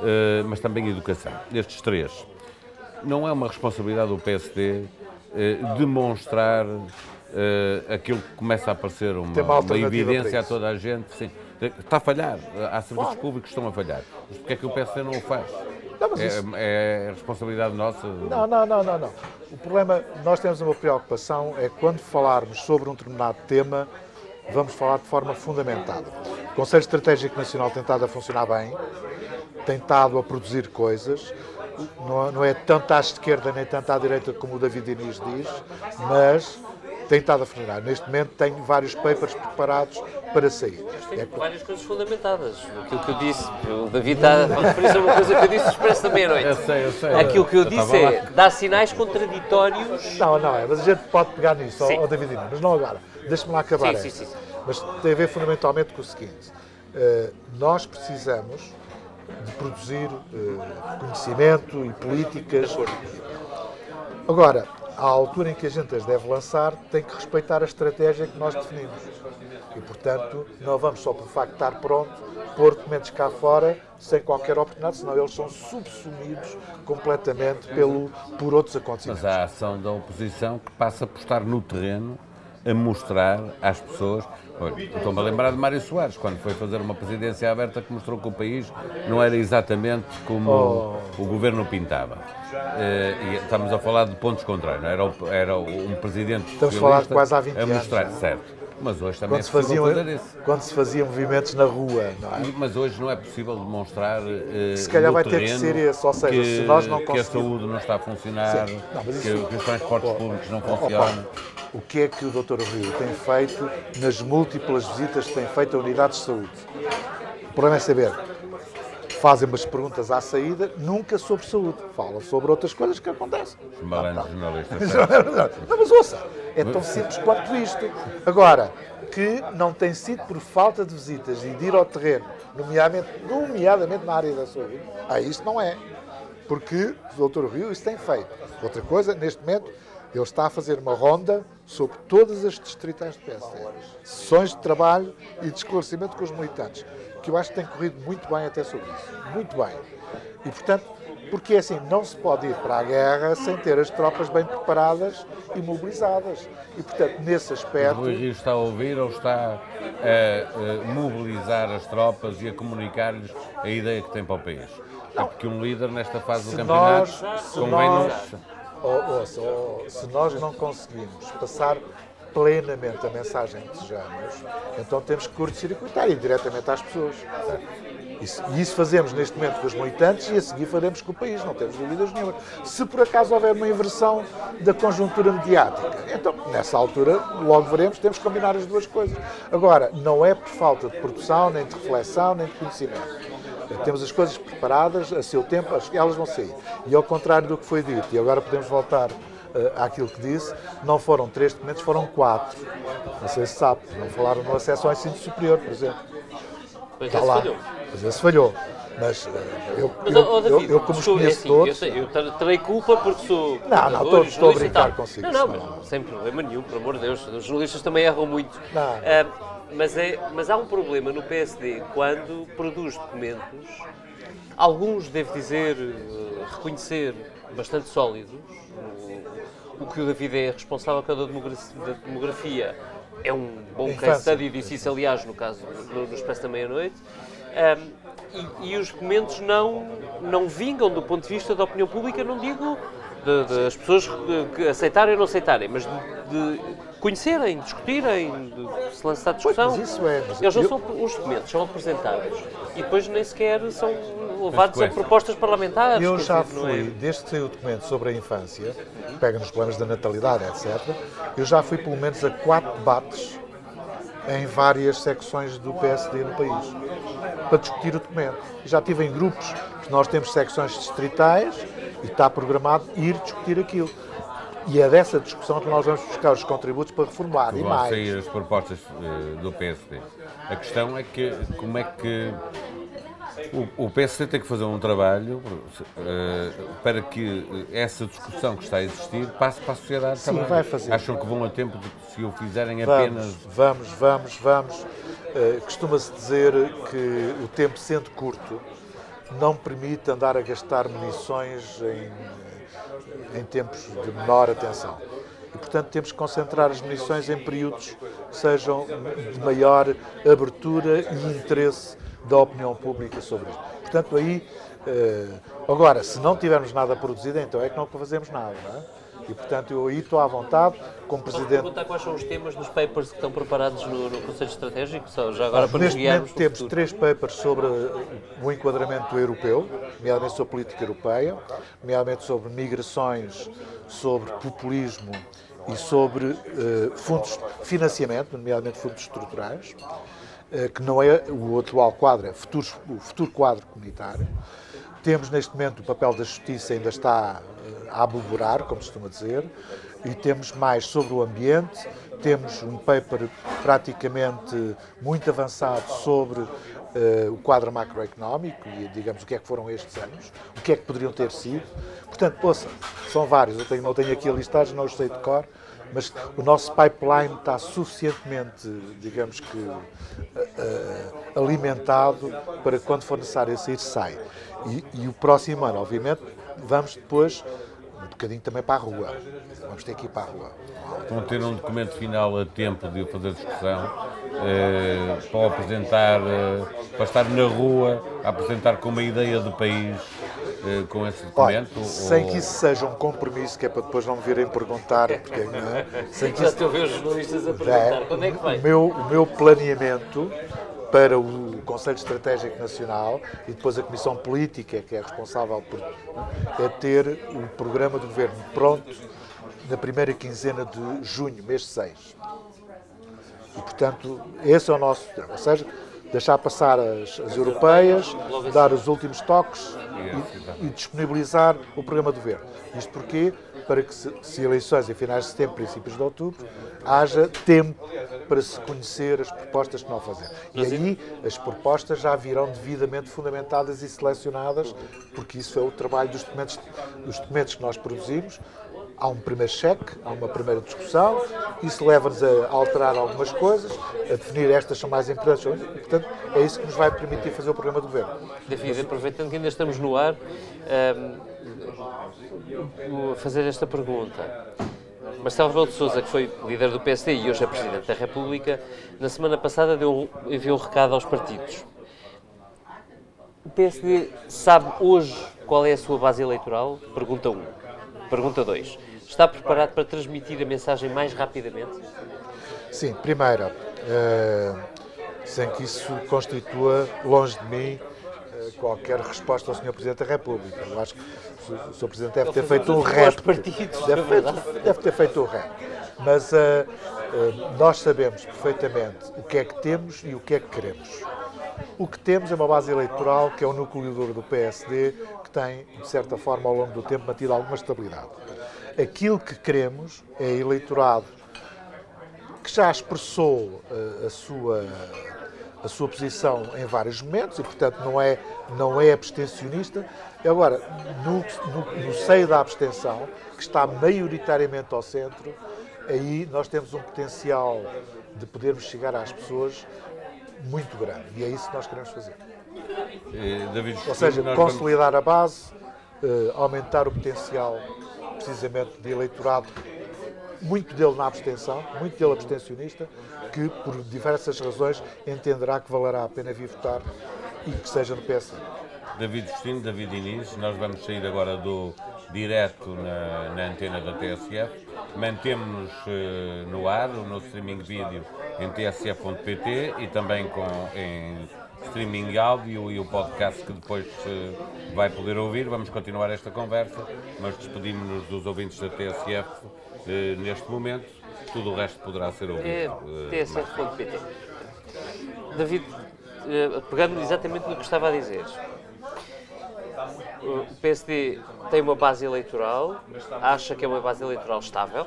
ah, mas também educação. Estes três. Não é uma responsabilidade do PSD eh, demonstrar eh, aquilo que começa a aparecer uma, uma uma evidência a toda a gente. Sim, está a falhar. Há serviços públicos que estão a falhar. Mas porquê é que o PSD não o faz? Não, mas É, isso- é responsabilidade nossa. Não, não, não, não, não. O problema, nós temos uma preocupação, é quando falarmos sobre um determinado tema, vamos falar de forma fundamentada. O Conselho Estratégico Nacional tem estado a funcionar bem, tem estado a produzir coisas, não, não é tanto à esquerda nem tanto à direita como o David Diniz diz, mas tem estado a funcionar. Neste momento tenho vários papers preparados para sair. tem É, várias coisas fundamentadas. Aquilo que eu disse, o David está a referir-se a uma coisa que eu disse expresso da meia-noite. Eu sei, eu sei. Aquilo que eu Eu disse é lá. dar sinais contraditórios. Não, não é, mas a gente pode pegar nisso, Sim. ó David mas não agora. Deixa-me lá acabar Sim, sim, sim. Mas tem a ver fundamentalmente com o seguinte: eh, nós precisamos de produzir eh, conhecimento e políticas. Agora, à altura em que a gente as deve lançar, tem que respeitar a estratégia que nós definimos. E, portanto, não vamos só pelo facto estar pronto, pôr documentos cá fora sem qualquer oportunidade, senão eles são subsumidos completamente pelo, por outros acontecimentos. Mas há a ação da oposição que passa por estar no terreno a mostrar às pessoas. Estou-me a lembrar de Mário Soares, quando foi fazer uma presidência aberta que mostrou que o país não era exatamente como Oh. o governo pintava. Eh, estamos a falar de pontos contrários, não é? era, o- era um presidente Estamos a falar de quase há 20 a mostrar, anos, é? certo. Mas hoje também Quando é se, faziam, fazer isso. quando se faziam movimentos na rua, é? Mas hoje não é possível demonstrar eh, Se calhar vai ter que ser esse, ou seja, que, se nós não que a saúde não está a funcionar. Não, que, isso- que os transportes Oh, públicos não oh, funcionam. pá, o que é que o Dr. Rio tem feito nas múltiplas visitas que tem feito a unidades de saúde? O problema é saber. Fazem umas perguntas à saída, nunca sobre saúde. Falam sobre outras coisas que acontecem. Malandros jornalistas. Não, mas ouça, É tão simples quanto isto. Agora, que não tem sido por falta de visitas e de ir ao terreno, nomeadamente, nomeadamente na área da saúde, aí isto não é. Porque o Dr. Rio isso tem feito. Outra coisa, neste momento, ele está a fazer uma ronda sobre todas as distritais de PSD. Sessões de trabalho e de esclarecimento com os militantes, que eu acho que tem corrido muito bem até sobre isso. Muito bem. E, portanto, porque assim, não se pode ir para a guerra sem ter as tropas bem preparadas e mobilizadas. E, portanto, nesse aspecto. O Rio está a ouvir ou está a, a mobilizar as tropas e a comunicar-lhes a ideia que tem para o país? É porque um líder nesta fase do campeonato convém nós, não. Oh, ouça, oh, se nós não conseguimos passar plenamente a mensagem que desejamos, então temos que curto-circuitar e diretamente às pessoas. Isso, e isso fazemos neste momento com os militantes e a seguir faremos com o país, não temos dúvidas nenhuma. Se por acaso houver uma inversão da conjuntura mediática, então nessa altura logo veremos, temos que combinar as duas coisas. Agora, não é por falta de produção, nem de reflexão, nem de conhecimento. Temos as coisas preparadas, a seu tempo, elas vão sair. E ao contrário do que foi dito, e agora podemos voltar uh, àquilo que disse, não foram três documentos, foram quatro. Não sei se sabe, não falaram no acesso ao ensino superior, por exemplo. Pois Está lá. Falhou. Às vezes falhou. Mas eu, mas, eu, oh, David, eu, eu, como os conheço é assim, todos... Eu, eu, terei culpa porque sou... Não, não, estou, estou a brincar consigo. Não, não, mas sem problema nenhum, pelo amor de Deus. Os jornalistas também erram muito. Não. Uh, mas, é, mas há um problema no PSD quando produz documentos, alguns, devo dizer, eh, reconhecer, bastante sólidos. O, o que o David é responsável pela demografia é um bom case study, disse isso aliás no caso no, no Expresso da Meia-Noite. Um, e, e, os documentos não, não vingam do ponto de vista da opinião pública, não digo de, de as pessoas que aceitarem ou não aceitarem, mas de, de conhecerem, discutirem, de se lançar discussão. Pois, isso é, mas Eles não eu... são os documentos, são apresentados e depois nem sequer são levados a propostas parlamentares. Eu já é? fui, é? desde que saiu o documento sobre a infância, pega nos problemas da natalidade, etc., eu já fui pelo menos a quatro debates em várias secções do PSD no país para discutir o documento. Já estive em grupos, nós temos secções distritais e está programado ir discutir aquilo. E é dessa discussão que nós vamos buscar os contributos para reformular. e mais. sair as propostas uh, do PSD. A questão é que como é que o, o PSD tem que fazer um trabalho uh, para que essa discussão que está a existir passe para a sociedade Sim, também. vai fazer. Acham que vão a tempo de que se o fizerem vamos, apenas. Vamos, vamos, vamos. Uh, Costuma-se dizer que o tempo sendo curto não permite andar a gastar munições em, em tempos de menor atenção. E, portanto, temos que concentrar as munições em períodos que sejam de maior abertura e interesse da opinião pública sobre isto. Portanto, aí, eh, agora, se não tivermos nada produzido, então é que não fazemos nada. Não é? E, portanto, eu aí estou à vontade, como Presidente... Posso perguntar quais são os temas dos papers que estão preparados no, no Conselho Estratégico? Só já agora para Neste momento temos futuro. três papers sobre o enquadramento europeu, nomeadamente sobre política europeia, nomeadamente sobre migrações, sobre populismo e sobre uh, fundos financiamento, nomeadamente fundos estruturais. Eh, que não é o atual quadro, é futuro, o futuro quadro comunitário. Temos neste momento o papel da justiça ainda está eh, a aboborar, como se costuma dizer, e temos mais sobre o ambiente, temos um paper praticamente muito avançado sobre uh, o quadro macroeconómico e, digamos, o que é que foram estes anos, o que é que poderiam ter sido. Portanto, ouça, são vários, eu tenho, não tenho aqui a listagem, não os sei de cor, mas o nosso pipeline está suficientemente, digamos que, uh, alimentado para quando for necessário sair, sai. E, e, o próximo ano, obviamente, vamos depois um bocadinho também para a rua. Vamos ter que ir para a rua. Vão ter um documento final a tempo de fazer discussão, eh, para apresentar, eh, para estar na rua, a apresentar com uma ideia de país eh, com esse documento? Olha, sem que isso seja um compromisso, que é para depois não me virem perguntar. Porque, não é? sem que Já estou a ver os jornalistas a perguntar. É, quando é que vai? O meu, o meu planeamento para o Conselho Estratégico Nacional e depois a Comissão Política, que é responsável por é ter o programa do governo pronto na primeira quinzena de junho, mês 6. E, portanto, esse é o nosso. Ou seja, deixar passar as, as europeias, dar os últimos toques e, e, disponibilizar o programa do governo. Isto porquê? para que, se, se eleições em finais de setembro, princípios de outubro, haja tempo para se conhecer as propostas que não fazer. E aí as propostas já virão devidamente fundamentadas e selecionadas, porque isso é o trabalho dos documentos, dos documentos que nós produzimos. Há um primeiro cheque, há uma primeira discussão, isso leva-nos a alterar algumas coisas, a definir estas são mais importantes. Portanto, é isso que nos vai permitir fazer o programa do governo. David, aproveitando que ainda estamos no ar, um, fazer esta pergunta. Marcelo Rebelo de Sousa, que foi líder do PSD e hoje é Presidente da República, na semana passada deu, enviou um recado aos partidos. O PSD sabe hoje qual é a sua base eleitoral? Pergunta 1. Pergunta 2. Está preparado para transmitir a mensagem mais rapidamente? Sim, primeiro, uh, sem que isso constitua, longe de mim, uh, qualquer resposta ao Sr. Presidente da República. Eu acho que o Sr. Presidente deve ter feito um rap. Deve, deve ter feito um rap. Mas uh, nós sabemos perfeitamente o que é que temos e o que é que queremos. O que temos é uma base eleitoral que é o núcleo duro do PSD, tem, de certa forma, ao longo do tempo, mantido alguma estabilidade. Aquilo que queremos é eleitorado que já expressou uh, a sua a sua posição em vários momentos e, portanto, não é, não é abstencionista. Agora, no, no, no seio da abstenção, que está maioritariamente ao centro, aí nós temos um potencial de podermos chegar às pessoas muito grande. E é isso que nós queremos fazer. David, Ou seja, consolidar vamos... a base, uh, aumentar o potencial, precisamente, de eleitorado, muito dele na abstenção, muito dele abstencionista, que, por diversas razões, entenderá que valerá a pena vir votar e que seja no PSD. David Justino, David Inês, nós vamos sair agora do direto na, na antena da TSF. Mantemos-nos uh, no ar, o nosso streaming vídeo em tsf.pt e também com, em streaming áudio e o podcast que depois uh, vai poder ouvir. Vamos continuar esta conversa, mas despedimos-nos dos ouvintes da TSF eh, neste momento. Tudo o resto poderá ser ouvido. É, tsf.pt. David, pegando exatamente no que estava a dizer, o PSD tem uma base eleitoral, acha que é uma base eleitoral estável,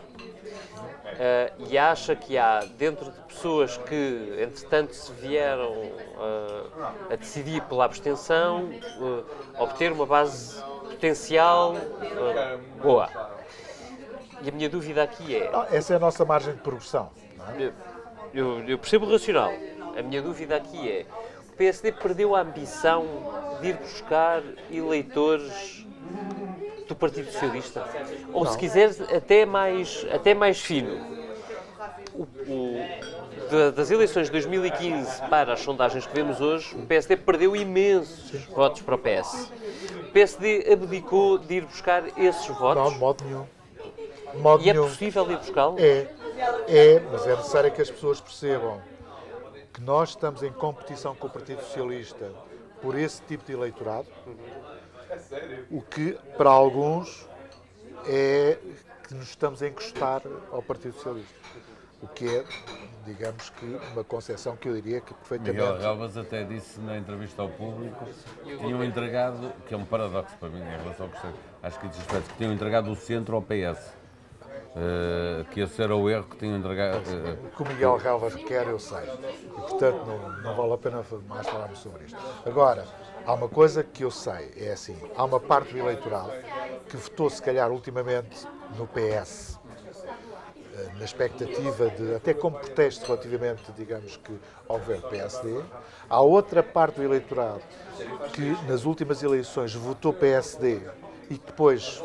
Uh, e acha que há, dentro de pessoas que, entretanto, se vieram uh, a decidir pela abstenção, uh, obter uma base potencial boa. E a minha dúvida aqui é. Ah, essa é a nossa margem de progressão. É? Eu, eu, percebo o racional. A minha dúvida aqui é: o PSD perdeu a ambição de ir buscar eleitores do Partido Socialista? Ou, Não. se quiseres, até mais, até mais fino. O, o, das eleições de 2015 para as sondagens que vemos hoje, o PSD perdeu imensos votos para o PS. O PSD abdicou de ir buscar esses votos? Não, de modo nenhum. De modo e é possível ir buscá-los? É, é, mas é necessário que as pessoas percebam que nós estamos em competição com o Partido Socialista por esse tipo de eleitorado. Uhum o que, para alguns, é que nos estamos a encostar ao Partido Socialista. O que é, digamos que, uma concepção que eu diria que perfeitamente. Miguel Galvas até disse na entrevista ao público que tinham entregado, que é um paradoxo para mim em relação ao que acho que diz respeito, que tinham entregado o centro ao PS. Uh, que esse era o erro que tinham entregado. Uh, o que o Miguel Galvas quer, eu sei. E, portanto, não, não vale a pena mais falarmos sobre isto. Agora, Há uma coisa que eu sei, é assim, há uma parte do eleitorado que votou se calhar ultimamente no PS, eh, na expectativa de, até como protesto relativamente, digamos que, ao governo PSD. Há outra parte do eleitorado que nas últimas eleições votou PSD e que depois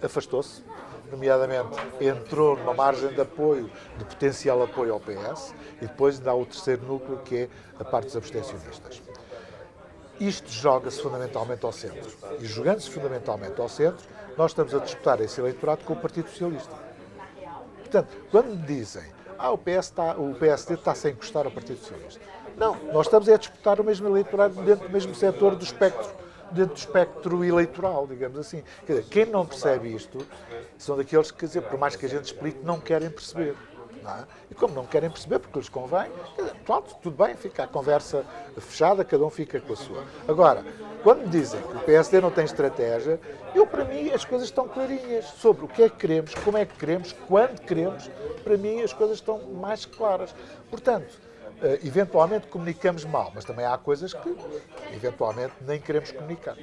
afastou-se, nomeadamente entrou numa margem de apoio, de potencial apoio ao PS, e depois ainda há o terceiro núcleo que é a parte dos abstencionistas. Isto joga-se fundamentalmente ao centro. E jogando-se fundamentalmente ao centro, nós estamos a disputar esse eleitorado com o Partido Socialista. Portanto, quando dizem ah, o, PS está, o PSD está-se a encostar ao Partido Socialista. Não, nós estamos a disputar o mesmo eleitorado dentro do mesmo setor do espectro, dentro do espectro eleitoral, digamos assim. Quer dizer, quem não percebe isto são daqueles que, quer dizer, por mais que a gente explique, não querem perceber. É? E como não querem perceber, porque lhes convém, pronto, tudo bem, fica a conversa fechada, cada um fica com a sua. Agora, quando me dizem que o PSD não tem estratégia, eu, para mim, as coisas estão clarinhas sobre o que é que queremos, como é que queremos, quando queremos, para mim as coisas estão mais claras. Portanto, eh, eventualmente comunicamos mal, mas também há coisas que, eventualmente, nem queremos comunicar.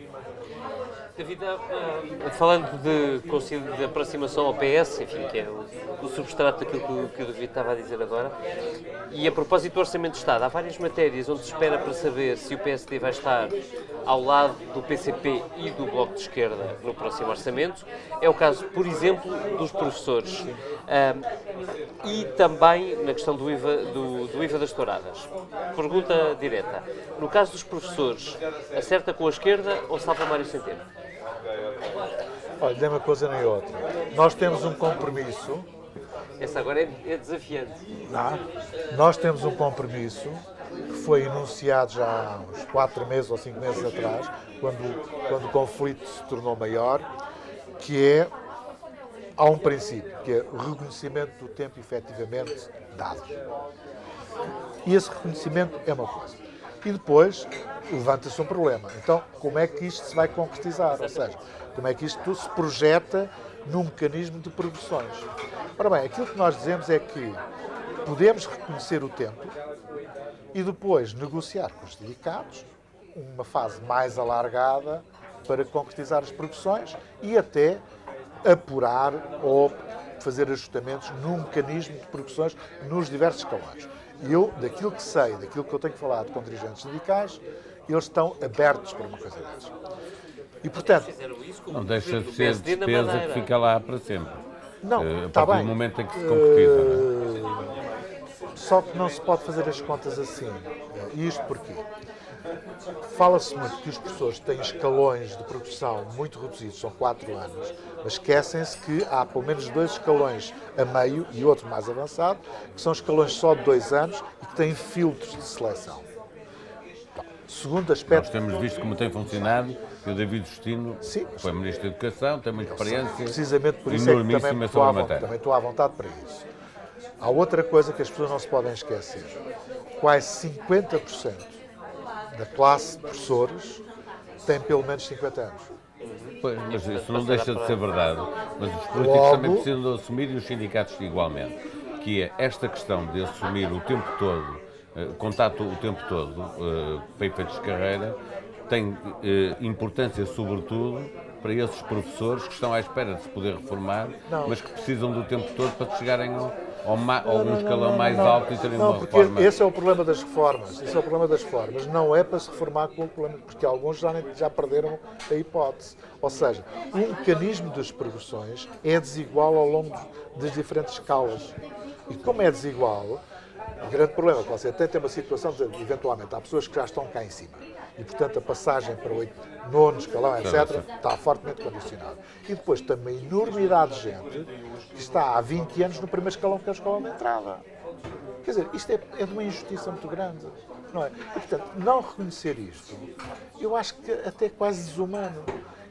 David, uh, falando de, de aproximação ao PS, enfim, que é o, o substrato daquilo que, que o David estava a dizer agora, e a propósito do Orçamento de Estado, há várias matérias onde se espera para saber se o PSD vai estar ao lado do PCP e do Bloco de Esquerda no próximo orçamento. É o caso, por exemplo, dos professores. Uh, e também na questão do IVA, do, do IVA das touradas. Pergunta direta. No caso dos professores, acerta com a esquerda ou salva Mário Centeno? Olha, nem uma coisa nem outra. Nós temos um compromisso. Essa agora é, é desafiante. Não, nós temos um compromisso que foi enunciado já há uns quatro meses ou cinco meses atrás, quando, quando o conflito se tornou maior, que é há um princípio, que é o reconhecimento do tempo efetivamente dado. E esse reconhecimento é uma coisa. E depois levanta-se um problema. Então, como é que isto se vai concretizar? Ou seja, como é que isto se projeta num mecanismo de progressões? Ora bem, aquilo que nós dizemos é que podemos reconhecer o tempo e depois negociar com os sindicatos uma fase mais alargada para concretizar as progressões e até apurar ou fazer ajustamentos num mecanismo de progressões nos diversos escalões. E eu, daquilo que sei, daquilo que eu tenho falado com dirigentes sindicais, eles estão abertos para uma coisa dessas. E, portanto... Não deixa de ser despesa que fica lá para sempre. Não, uh, está bem. do momento em que se concretiza. Uh, não é? Só que não se pode fazer as contas assim. E isto porquê? Fala-se muito que os professores têm escalões de produção muito reduzidos, são quatro anos, mas esquecem-se que há pelo menos dois escalões a meio e outro mais avançado, que são escalões só de dois anos e que têm filtros de seleção. Segundo aspecto. Nós temos visto como tem funcionado e o David Justino Sim, foi Ministro da Educação, tem uma experiência. Precisamente por isso é que também estou, à vontade, também estou à vontade para isso. Há outra coisa que as pessoas não se podem esquecer. Quase 50% da classe de professores tem pelo menos 50 anos. Pois, mas isso não deixa de ser verdade. Mas os políticos Logo, também precisam de assumir e os sindicatos igualmente. Que é esta questão de assumir o tempo todo, contato o tempo todo, eh, para efeitos de carreira, tem eh, importância sobretudo para esses professores que estão à espera de se poder reformar, não. mas que precisam do tempo todo para chegarem ao, ou, ma, não, algum escalão não, mais alto e terem não, uma porque reforma. Esse é o problema das reformas. Esse é o problema das reformas. Não é para se reformar com o problema, porque alguns já, já perderam a hipótese. Ou seja, o mecanismo das progressões é desigual ao longo das diferentes escalas. E como é desigual, o grande problema é que você até tem uma situação de, eventualmente, há pessoas que já estão cá em cima e, portanto, a passagem para o nono escalão, etc., está fortemente condicionada. E depois tem uma enormidade de gente que está há 20 anos no primeiro escalão, que é o escalão de entrada. Quer dizer, isto é, é de uma injustiça muito grande. Não é? E, portanto, não reconhecer isto, eu acho que até é quase desumano.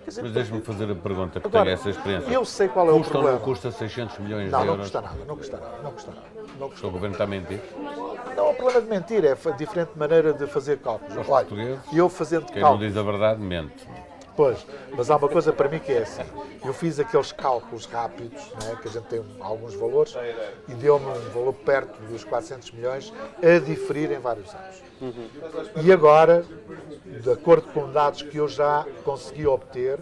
Dizer, Mas deixe-me fazer a pergunta, que agora, tenho essa experiência. Eu sei qual é custa o problema. custa 600 milhões não, de euros? Não, custa nada, não custa nada, não custa nada. Não custa o governo está a mentir? Não, o problema de mentir é a diferente maneira de fazer cálculos. Os Olha, eu fazendo quem cálculos... não diz a verdade, mente. Pois, mas há uma coisa para mim que é assim. Eu fiz aqueles cálculos rápidos, né, que a gente tem alguns valores, e deu-me um valor perto dos 400 milhões a diferir em vários anos. Uhum. E agora, de acordo com dados que eu já consegui obter,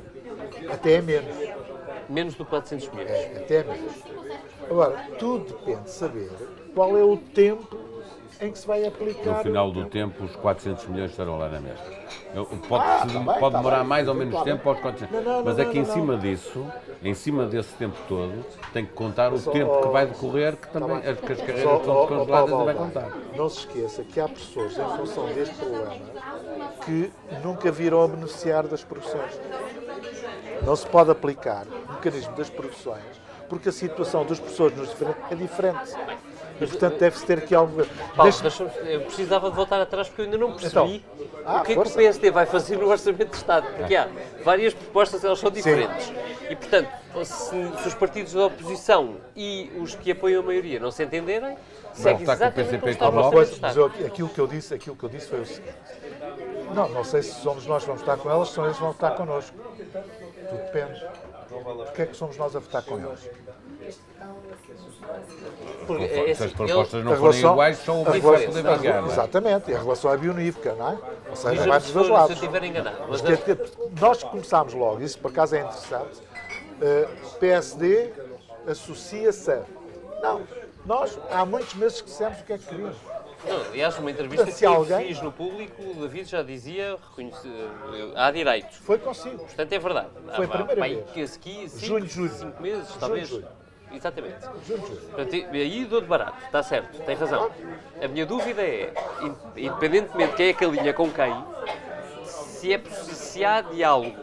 até é menos. Menos do 400 milhões? É, até é menos. Agora, tudo depende de saber qual é o tempo em que se vai aplicar. No final do tempo, os 400 milhões estarão lá na mesa. Pode, ah, tá bem, pode tá demorar bem, mais ou menos tempo aos 400. Não, não, mas é que em cima disso, em cima desse tempo todo, tem que contar o tempo que vai decorrer, que também tá que as carreiras estão descongeladas e vai contar. Não se esqueça que há pessoas, em função deste problema, que nunca viram a beneficiar das profissões. Não se pode aplicar o mecanismo das profissões porque a situação dos professores nos diferentes é diferente. E, portanto, deve-se ter aqui algo. Paulo, Deixe... eu precisava de voltar atrás porque eu ainda não percebi então, ah, o que é que o PSD vai fazer no Orçamento de Estado. Porque há várias propostas, elas são diferentes. Sim. E, portanto, se, se os partidos da oposição e os que apoiam a maioria não se entenderem, segue está com o exatamente PCP como está o Orçamento mas eu- aquilo, que eu disse, aquilo que eu disse foi o seguinte. Não, não sei se somos nós que vamos estar com elas, se são eles que vão votar connosco. Tudo depende. Porquê é que somos nós a votar com eles? Porque, é Se assim, as ele- propostas não A forem relação- iguais, só uma a vai relação- poder a- vingar. não é? Exatamente, e a relação é bionívoca, não é? Ou seja, vai dos dois for- se eu lados. estiver enganado. Mas Que- que- Nós começámos logo, isso por acaso é interessante, eh, PSD associa-se a... Não, nós há muitos meses que dissemos o que é que queríamos. Não, aliás, numa entrevista que alguém- fiz no público, o David já dizia reconhece, há direitos. Foi consigo. Portanto, é verdade. Foi a Há- primeira pá, aí vez. aqui, cinco, Junho, julho. cinco meses, Junho, talvez. julho. Exatamente. Portanto, e aí dou de barato, está certo, tem razão. A minha dúvida é, in- independentemente de quem é que alinha com quem, se, é, se há diálogo,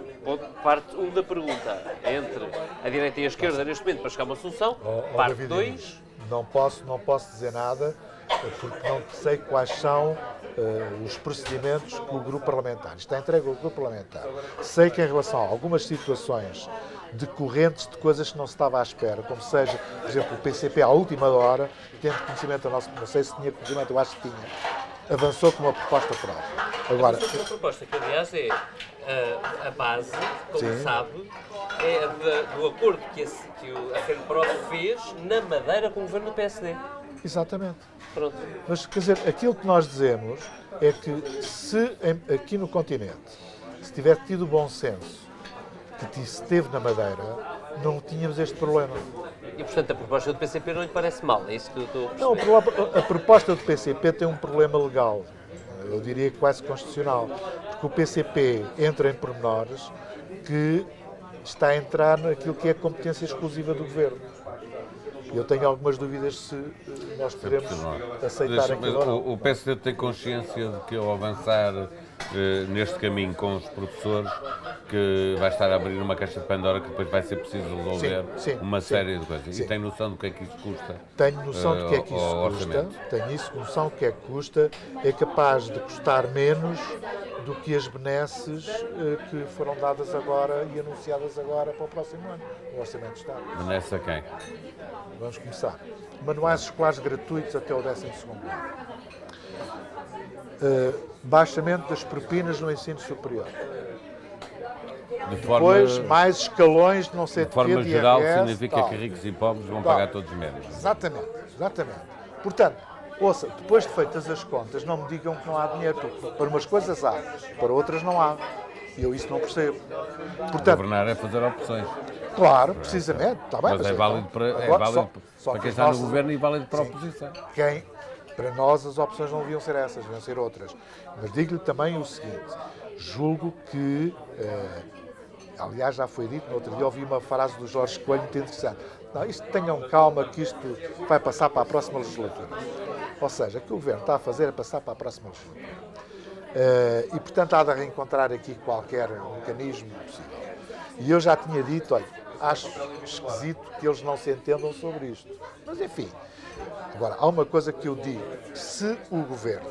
parte 1 um da pergunta, entre a direita e a esquerda neste momento para chegar a uma solução, Ó, ó, parte David 2, Inês, Não posso, não posso dizer nada porque não sei quais são eh, os procedimentos que o grupo parlamentar está entregue ao grupo parlamentar. Sei que em relação a algumas situações decorrentes de coisas que não se estava à espera, como seja, por exemplo, o PCP à última hora, tendo conhecimento da nossa, não sei se tinha conhecimento, eu acho que tinha, avançou com uma proposta própria. Agora, outra proposta, que aliás é a, a base, como Sim. sabe, é a da- do acordo que, esse, que o, a FENPROF fez na Madeira com o governo do PSD. exatamente. Pronto. Mas, quer dizer, aquilo que nós dizemos é que se em- aqui no continente se tivesse tido o bom senso que se teve na Madeira, não tínhamos este problema. E portanto a proposta do PCP não lhe parece mal, é isso que eu estou a. Não, a proposta do PCP tem um problema legal, eu diria quase constitucional, porque o PCP entra em pormenores que está a entrar naquilo que é competência exclusiva do Governo. Eu tenho algumas dúvidas se eh, nós podemos aceitar aquilo o, o PSD tem consciência de que ao avançar eh, neste caminho com os professores que vai estar a abrir uma caixa de Pandora que depois vai ser preciso resolver Sim, sim, uma sim. série de coisas. E tem noção do que é que isso custa? Tenho noção do que é que eh, isso ao custa, tenho isso, noção do que é que custa, é capaz de custar menos do que as benesses eh, que foram dadas agora e anunciadas agora para o próximo ano, o Orçamento de Estado. Benesse a quem? Vamos começar. Manuais escolares gratuitos até o 12º ano. Eh, baixamento das propinas no ensino superior. De forma, Depois, mais escalões de não sei de de forma geral, IRS, significa tal. que ricos e pobres vão Tal. pagar todos menos. Exatamente, exatamente. Portanto, ouça, depois de feitas as contas, não me digam que não há dinheiro. porque Para umas coisas há, para outras não há. E eu isso não percebo. Portanto, Governar é fazer opções. claro, precisamente, está bem. Mas é então, válido para, é válido só- só para que quem os está no governo e válido para a oposição. quem, para nós as opções não deviam ser essas, deviam ser outras. Mas digo-lhe também o seguinte, julgo que, eh, aliás já foi dito, no outro dia ouvi uma frase do Jorge Coelho muito interessante. Não, isto tenham calma que isto vai passar para a próxima legislatura. Ou seja, o que o Governo está a fazer é passar para a próxima legislatura. Eh, e, portanto, há de reencontrar aqui qualquer mecanismo possível. E eu já tinha dito, olha, acho esquisito que eles não se entendam sobre isto. Mas, enfim, Agora, há uma coisa que eu digo: se o governo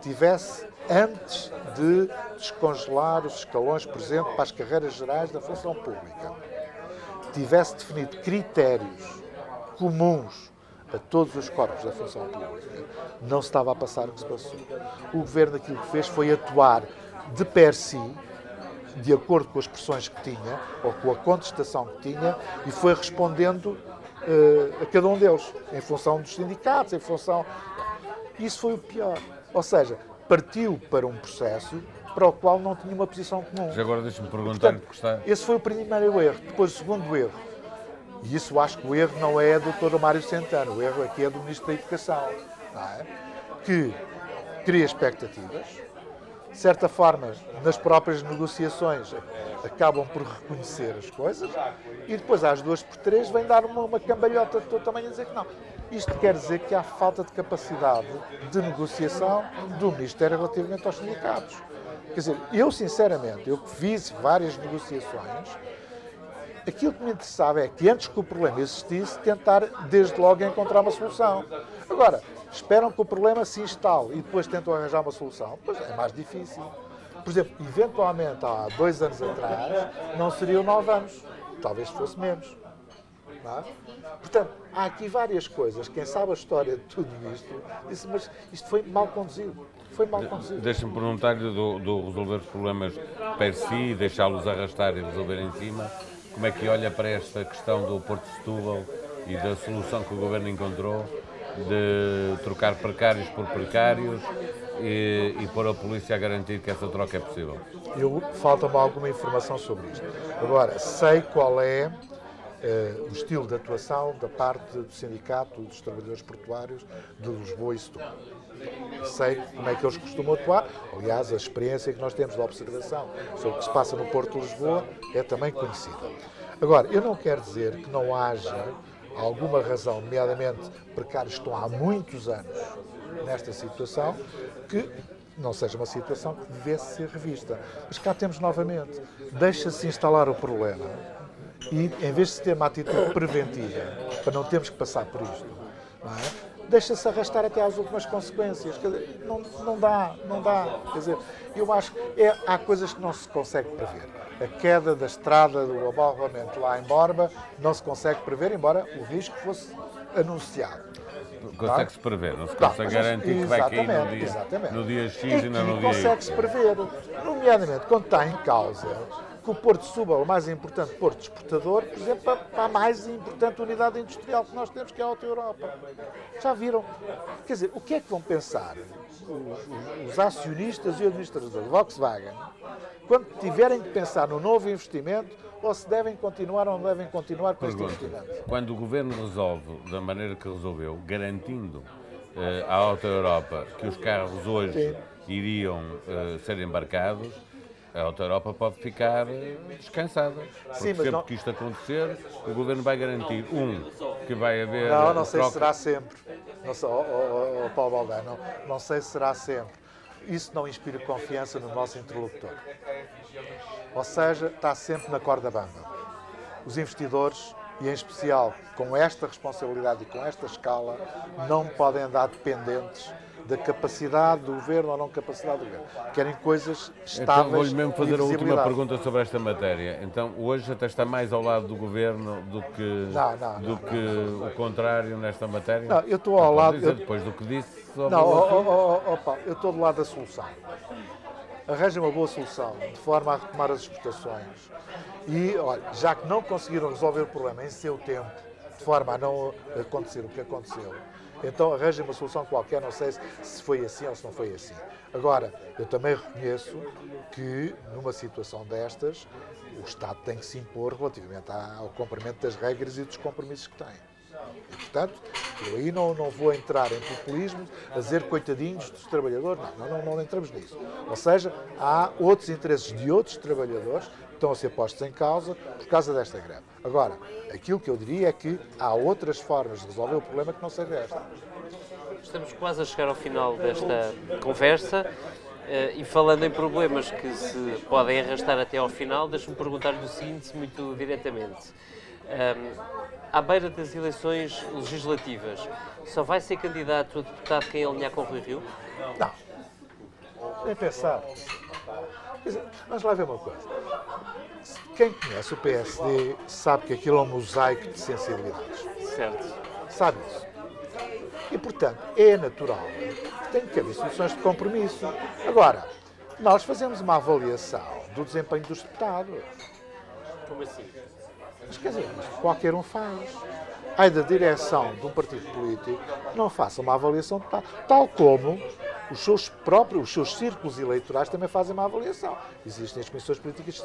tivesse, antes de descongelar os escalões, por exemplo, para as carreiras gerais da função pública, tivesse definido critérios comuns a todos os corpos da função pública, não se estava a passar o que se passou. O governo aquilo que fez foi atuar de per si, de acordo com as pressões que tinha, ou com a contestação que tinha, e foi respondendo eh, a cada um deles, em função dos sindicatos, em função. Isso foi o pior. Ou seja, partiu para um processo para o qual não tinha uma posição comum. Já agora deixa-me perguntar Portanto, está. esse foi o primeiro erro. Depois, o segundo erro. E isso acho que o erro não é do Dr. Mário Centeno, o erro aqui é do Ministro da Educação, é? que cria expectativas, de certa forma, nas próprias negociações, acabam por reconhecer as coisas, e depois, às duas por três, vem dar uma, uma cambalhota de todo tamanho a dizer que não. Isto quer dizer que há falta de capacidade de negociação do Ministério relativamente aos sindicatos. Quer dizer, eu sinceramente, eu que fiz várias negociações, aquilo que me interessava é que antes que o problema existisse, tentar desde logo encontrar uma solução. Agora, esperam que o problema se instale e depois tentam arranjar uma solução, pois é mais difícil. Por exemplo, eventualmente há dois anos atrás, não seriam nove anos. talvez fosse menos. É? Portanto, há aqui várias coisas. Quem sabe a história de tudo isto disse, mas isto foi mal conduzido. Foi mal conduzido. Deixa-me perguntar-lhe do, do resolver os problemas per si, deixá-los arrastar e resolver em cima. Como é que olha para esta questão do Porto de Setúbal e da solução que o Governo encontrou de trocar precários por precários e, e pôr a polícia a garantir que essa troca é possível? Eu falta-me alguma informação sobre isto. Agora, sei qual é eh, o estilo de atuação da parte do Sindicato dos Trabalhadores Portuários de Lisboa e Setúbal. Sei como é que eles costumam atuar. Aliás, a experiência que nós temos de observação sobre o que se passa no Porto de Lisboa é também conhecida. Agora, eu não quero dizer que não haja alguma razão, nomeadamente precários estão há muitos anos nesta situação, que não seja uma situação que devesse ser revista. Mas cá temos novamente, deixa-se instalar o problema e, em vez de se ter uma atitude preventiva, para não termos que passar por isto, é? deixa-se arrastar até às últimas consequências. Dizer, não, não dá, não dá. Quer dizer, eu acho que é, há coisas que não se consegue prever. A queda da estrada do abalroamento lá em Borba não se consegue prever, embora o risco fosse anunciado. Consegue-se prever, não se consegue garantir que vai cair no dia, exatamente. no dia X e não no dia Y. consegue-se prever, nomeadamente quando está em causa que o Porto suba o mais importante porto exportador, por exemplo, para a mais importante unidade industrial que nós temos, que é a Alta Europa. Já viram? Quer dizer, o que é que vão pensar os, os acionistas e administradores da Volkswagen quando tiverem que pensar no novo investimento ou se devem continuar ou não devem continuar com este investimento? Quando o Governo resolve da maneira que resolveu, garantindo uh, à Alta Europa que os carros hoje Sim. iriam uh, ser embarcados, a Alta Europa pode ficar descansada. Porque Sim, sempre não... que isto acontecer, o Governo vai garantir, um, que vai haver... Não, não sei troca... se será sempre. Não sei, oh, oh, oh, Paulo Baldé, não, não sei se será sempre. Isso não inspira confiança no nosso interlocutor. Ou seja, está sempre na corda bamba. Os investidores, e em especial com esta responsabilidade e com esta escala, não podem andar dependentes da capacidade do governo ou não capacidade do governo. Querem coisas estáveis. Então vou-lhe mesmo fazer a última pergunta sobre esta matéria. Então hoje até está mais ao lado do governo do que, não, não, do não, que o contrário nesta matéria? Não, eu estou ao lado. Dizer, eu... Depois do que disse. Não, oh, oh, oh, eu estou do lado da solução. Arranja uma boa solução, de forma a retomar as exportações. E, olha, já que não conseguiram resolver o problema em seu tempo, de forma a não acontecer o que aconteceu, então arranjem uma solução qualquer, não sei se foi assim ou se não foi assim. Agora, eu também reconheço que numa situação destas, o Estado tem que se impor relativamente ao cumprimento das regras e dos compromissos que tem. E, portanto, eu aí não, não vou entrar em populismo a dizer coitadinhos dos trabalhadores, não, não, não, entramos nisso. Ou seja, há outros interesses de outros trabalhadores estão a ser postos em causa por causa desta greve. Agora, aquilo que eu diria é que há outras formas de resolver o problema que não seja esta. Estamos quase a chegar ao final desta conversa. Uh, e falando em problemas que se podem arrastar até ao final, deixe-me perguntar-lhe o seguinte, muito diretamente. Um, à beira das eleições legislativas, só vai ser candidato a deputado quem alinhar com o Rui Rio? Não. Nem pensar. Vamos lá ver uma coisa. Quem conhece o PSD sabe que aquilo é um mosaico de sensibilidades. Certo. Sabe isso. E, portanto, é natural que tem que haver soluções de compromisso. Agora, nós fazemos uma avaliação do desempenho dos deputados. Como assim? Mas quer dizer, qualquer um faz. Ai da direção de um partido político não faça uma avaliação tal, tal como os seus próprios, os seus círculos eleitorais também fazem uma avaliação. Existem as comissões políticas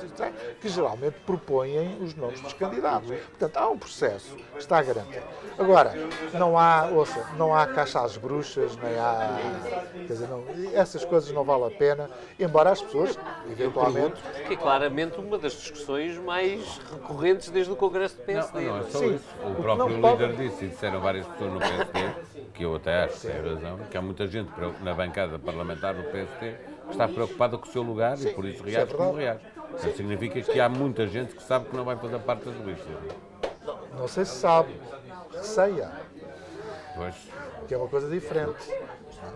que geralmente propõem os nomes dos candidatos. Portanto, há um processo que está garantido. Agora, não há, ouça, não há caixa às bruxas, nem há. Quer dizer, não, essas coisas não valem a pena, embora as pessoas, eventualmente. Que é claramente uma das discussões mais recorrentes desde o Congresso do PSD. Não, não é só Sim, isso. O próprio líder pode... disse, e disseram várias pessoas no PSD, que eu até acho que tem razão, que há muita gente na bancada parlamentar do PSD que está preocupada com o seu lugar Sim, e por isso reage é como reage. Isso significa que há muita gente que sabe que não vai fazer parte das listas. Não sei se sabe, receia. Pois. Que é uma coisa diferente.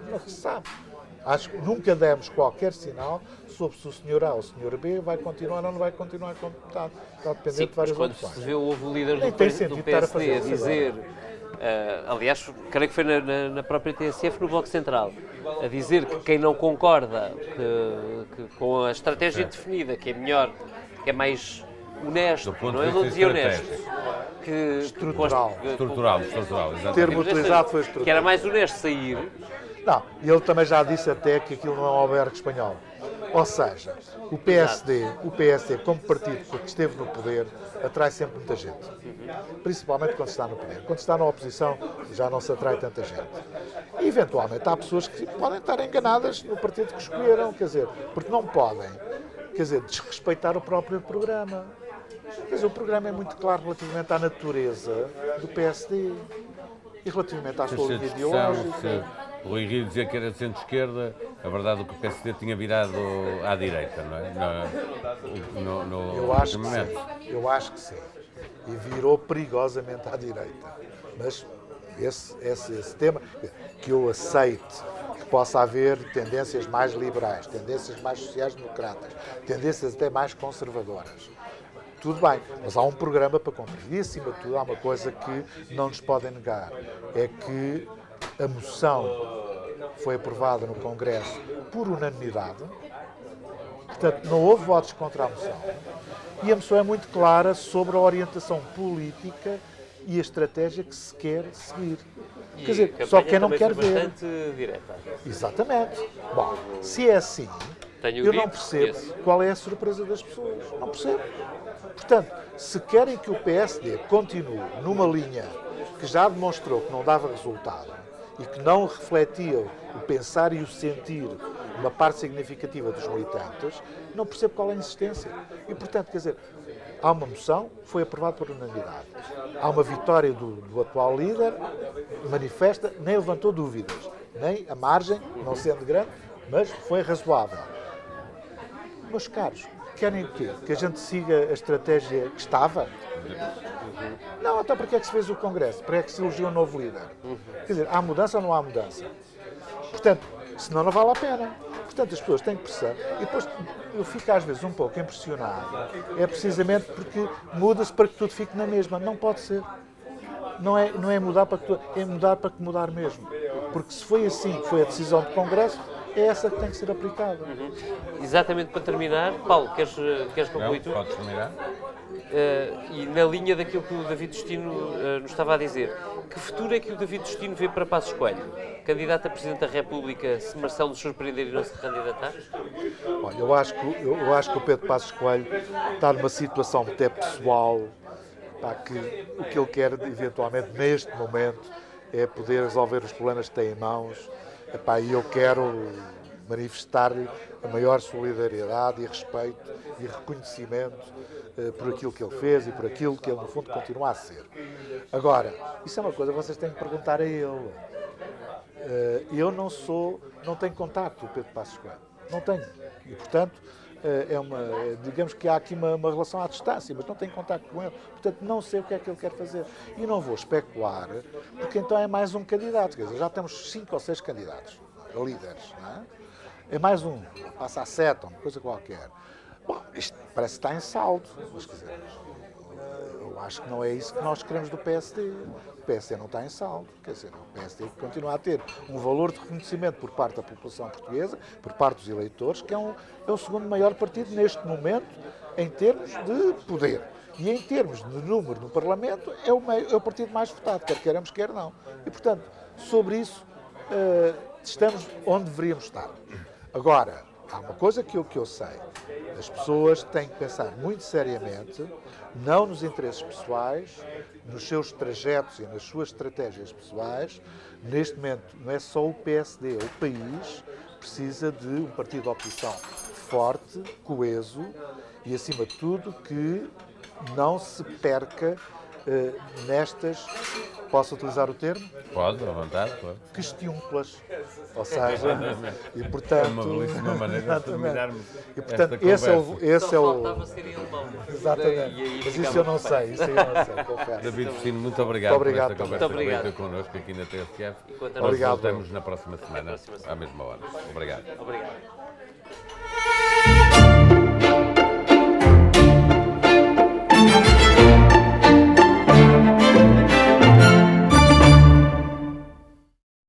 Não se sabe. Acho que nunca demos qualquer sinal sobre se o senhor A ou o senhor B vai continuar ou não vai continuar como deputado. Está dependente Sim, de várias quando opções. se vê, houve o líder Nem do, do PSD a, dizer, aliás, creio que foi na, na- na própria TSF, no Bloco Central, a dizer que quem não concorda que- que com a estratégia definida, que é melhor, que é mais honesto, Do ponto não é? Ele não vista dizia honesto. Que, Estrutural. que- Estrutural, estrutural, exatamente. termo Mas esta- utilizado foi estrutural. Que era mais honesto sair. Não, e ele também já disse até que aquilo não é um albergue espanhol. Ou seja, o PSD, o PSD como partido que esteve no poder, atrai sempre muita gente. Principalmente quando está no poder. Quando está na oposição, já não se atrai tanta gente. E, eventualmente, há pessoas que podem estar enganadas no partido que escolheram, quer dizer, porque não podem, quer dizer, desrespeitar o próprio programa. Quer dizer, o programa é muito claro relativamente à natureza do PSD e relativamente à sua linha ideológica. Rui Rio dizia que era de centro-esquerda, a verdade é que o PSD tinha virado à direita, não é? No, no, no, Eu acho que momento. sim. Eu acho que sim. E virou perigosamente à direita. Mas esse, esse, esse tema, que eu aceite que possa haver tendências mais liberais, tendências mais sociais-democratas, tendências até mais conservadoras. Tudo bem, mas há um programa para cumprir. E, acima de tudo, há uma coisa que não nos podem negar: é que a moção foi aprovada no Congresso por unanimidade, Portanto, não houve votos contra a moção. E a moção é muito clara sobre a orientação política e a estratégia que se quer seguir. E Quer dizer, só quem não quer ver. bastante direta. Exatamente. Bom, se é assim, Tenho eu não percebo qual é a surpresa das pessoas. Não percebo. Portanto, se querem que o PSD continue numa linha que já demonstrou que não dava resultado e que não refletia o pensar e o sentir uma parte significativa dos militantes, não percebo qual é a insistência. E, portanto, quer dizer, há uma moção, foi aprovada por unanimidade. Há uma vitória do, do atual líder, manifesta, nem levantou dúvidas, nem a margem, não sendo grande, mas foi razoável. Meus caros, querem o quê? Que a gente siga a estratégia que estava? Não, então para que é que se fez o Congresso? Para que é que se elegeu um novo líder? Quer dizer, há mudança ou não há mudança? Portanto, senão não vale a pena. Portanto, as pessoas têm que perceber. E depois eu fico às vezes um pouco impressionado. É precisamente porque muda-se para que tudo fique na mesma. Não pode ser. Não é, não é mudar para que tudo, é mudar para que mudar mesmo. Porque se foi assim que foi a decisão do Congresso, é essa que tem que ser aplicada. Exatamente para terminar, Paulo, queres, eh, queres concluir Não, tu? podes terminar? Eh, e na linha daquilo que o David Destino eh, nos estava a dizer, que futuro é que o David Destino vê para Passos Coelho? Candidato a Presidente da República, se Marcelo nos surpreender e não se candidatar? Olha, eu acho que, eu, eu acho que o Pedro Passos Coelho está numa situação até pessoal, pá, que o que ele quer eventualmente neste momento é poder resolver os problemas que tem em mãos. Epá, E eu quero manifestar-lhe a maior solidariedade e respeito e reconhecimento eh, por aquilo que ele fez e por aquilo que ele, no fundo, continua a ser. Agora, isso é uma coisa que vocês têm que perguntar a ele. Eh, Eu não sou, não tenho contato com o Pedro Passos Coelho. Não tenho. E, portanto, é uma, é, digamos que há aqui uma, uma relação à distância, mas não tenho contato com ele. Portanto, não sei o que é que ele quer fazer. E não vou especular, porque então é mais um candidato. Quer dizer, já temos cinco ou seis candidatos, líderes, não é? É mais um, passa a sete, uma coisa qualquer. Bom, isto parece que está em saldo, mas quer dizer, eu acho que não é isso que nós queremos do PSD. O PSD não está em saldo. Quer dizer, o PSD continua a ter um valor de reconhecimento por parte da população portuguesa, por parte dos eleitores, que é, um, é o segundo maior partido neste momento em termos de poder. E em termos de número no Parlamento, é o, meio, é o partido mais votado, quer queiramos, quer não. E, portanto, sobre isso, eh, estamos onde deveríamos estar. Agora, há uma coisa que eu, que eu sei. As pessoas têm que pensar muito seriamente, não nos interesses pessoais, nos seus trajetos e nas suas estratégias pessoais. Neste momento, não é só o PSD, o país precisa de um partido de oposição forte, coeso e, acima de tudo, que não se perca nestas posso utilizar o termo? Pode, à vontade, claro. questiúnculas. Ou seja, e portanto. É uma belíssima maneira de terminarmos E portanto, esta esse é o. conversa. Esse é o exatamente. E aí Mas isso eu não sei, isso aí eu não sei, confesso. David Vecino, muito obrigado, Muito obrigado por esta conversa Muito connosco aqui na TSF. Nós Obrigado. voltamos na próxima semana, próxima semana. à mesma hora. Obrigado. Obrigado.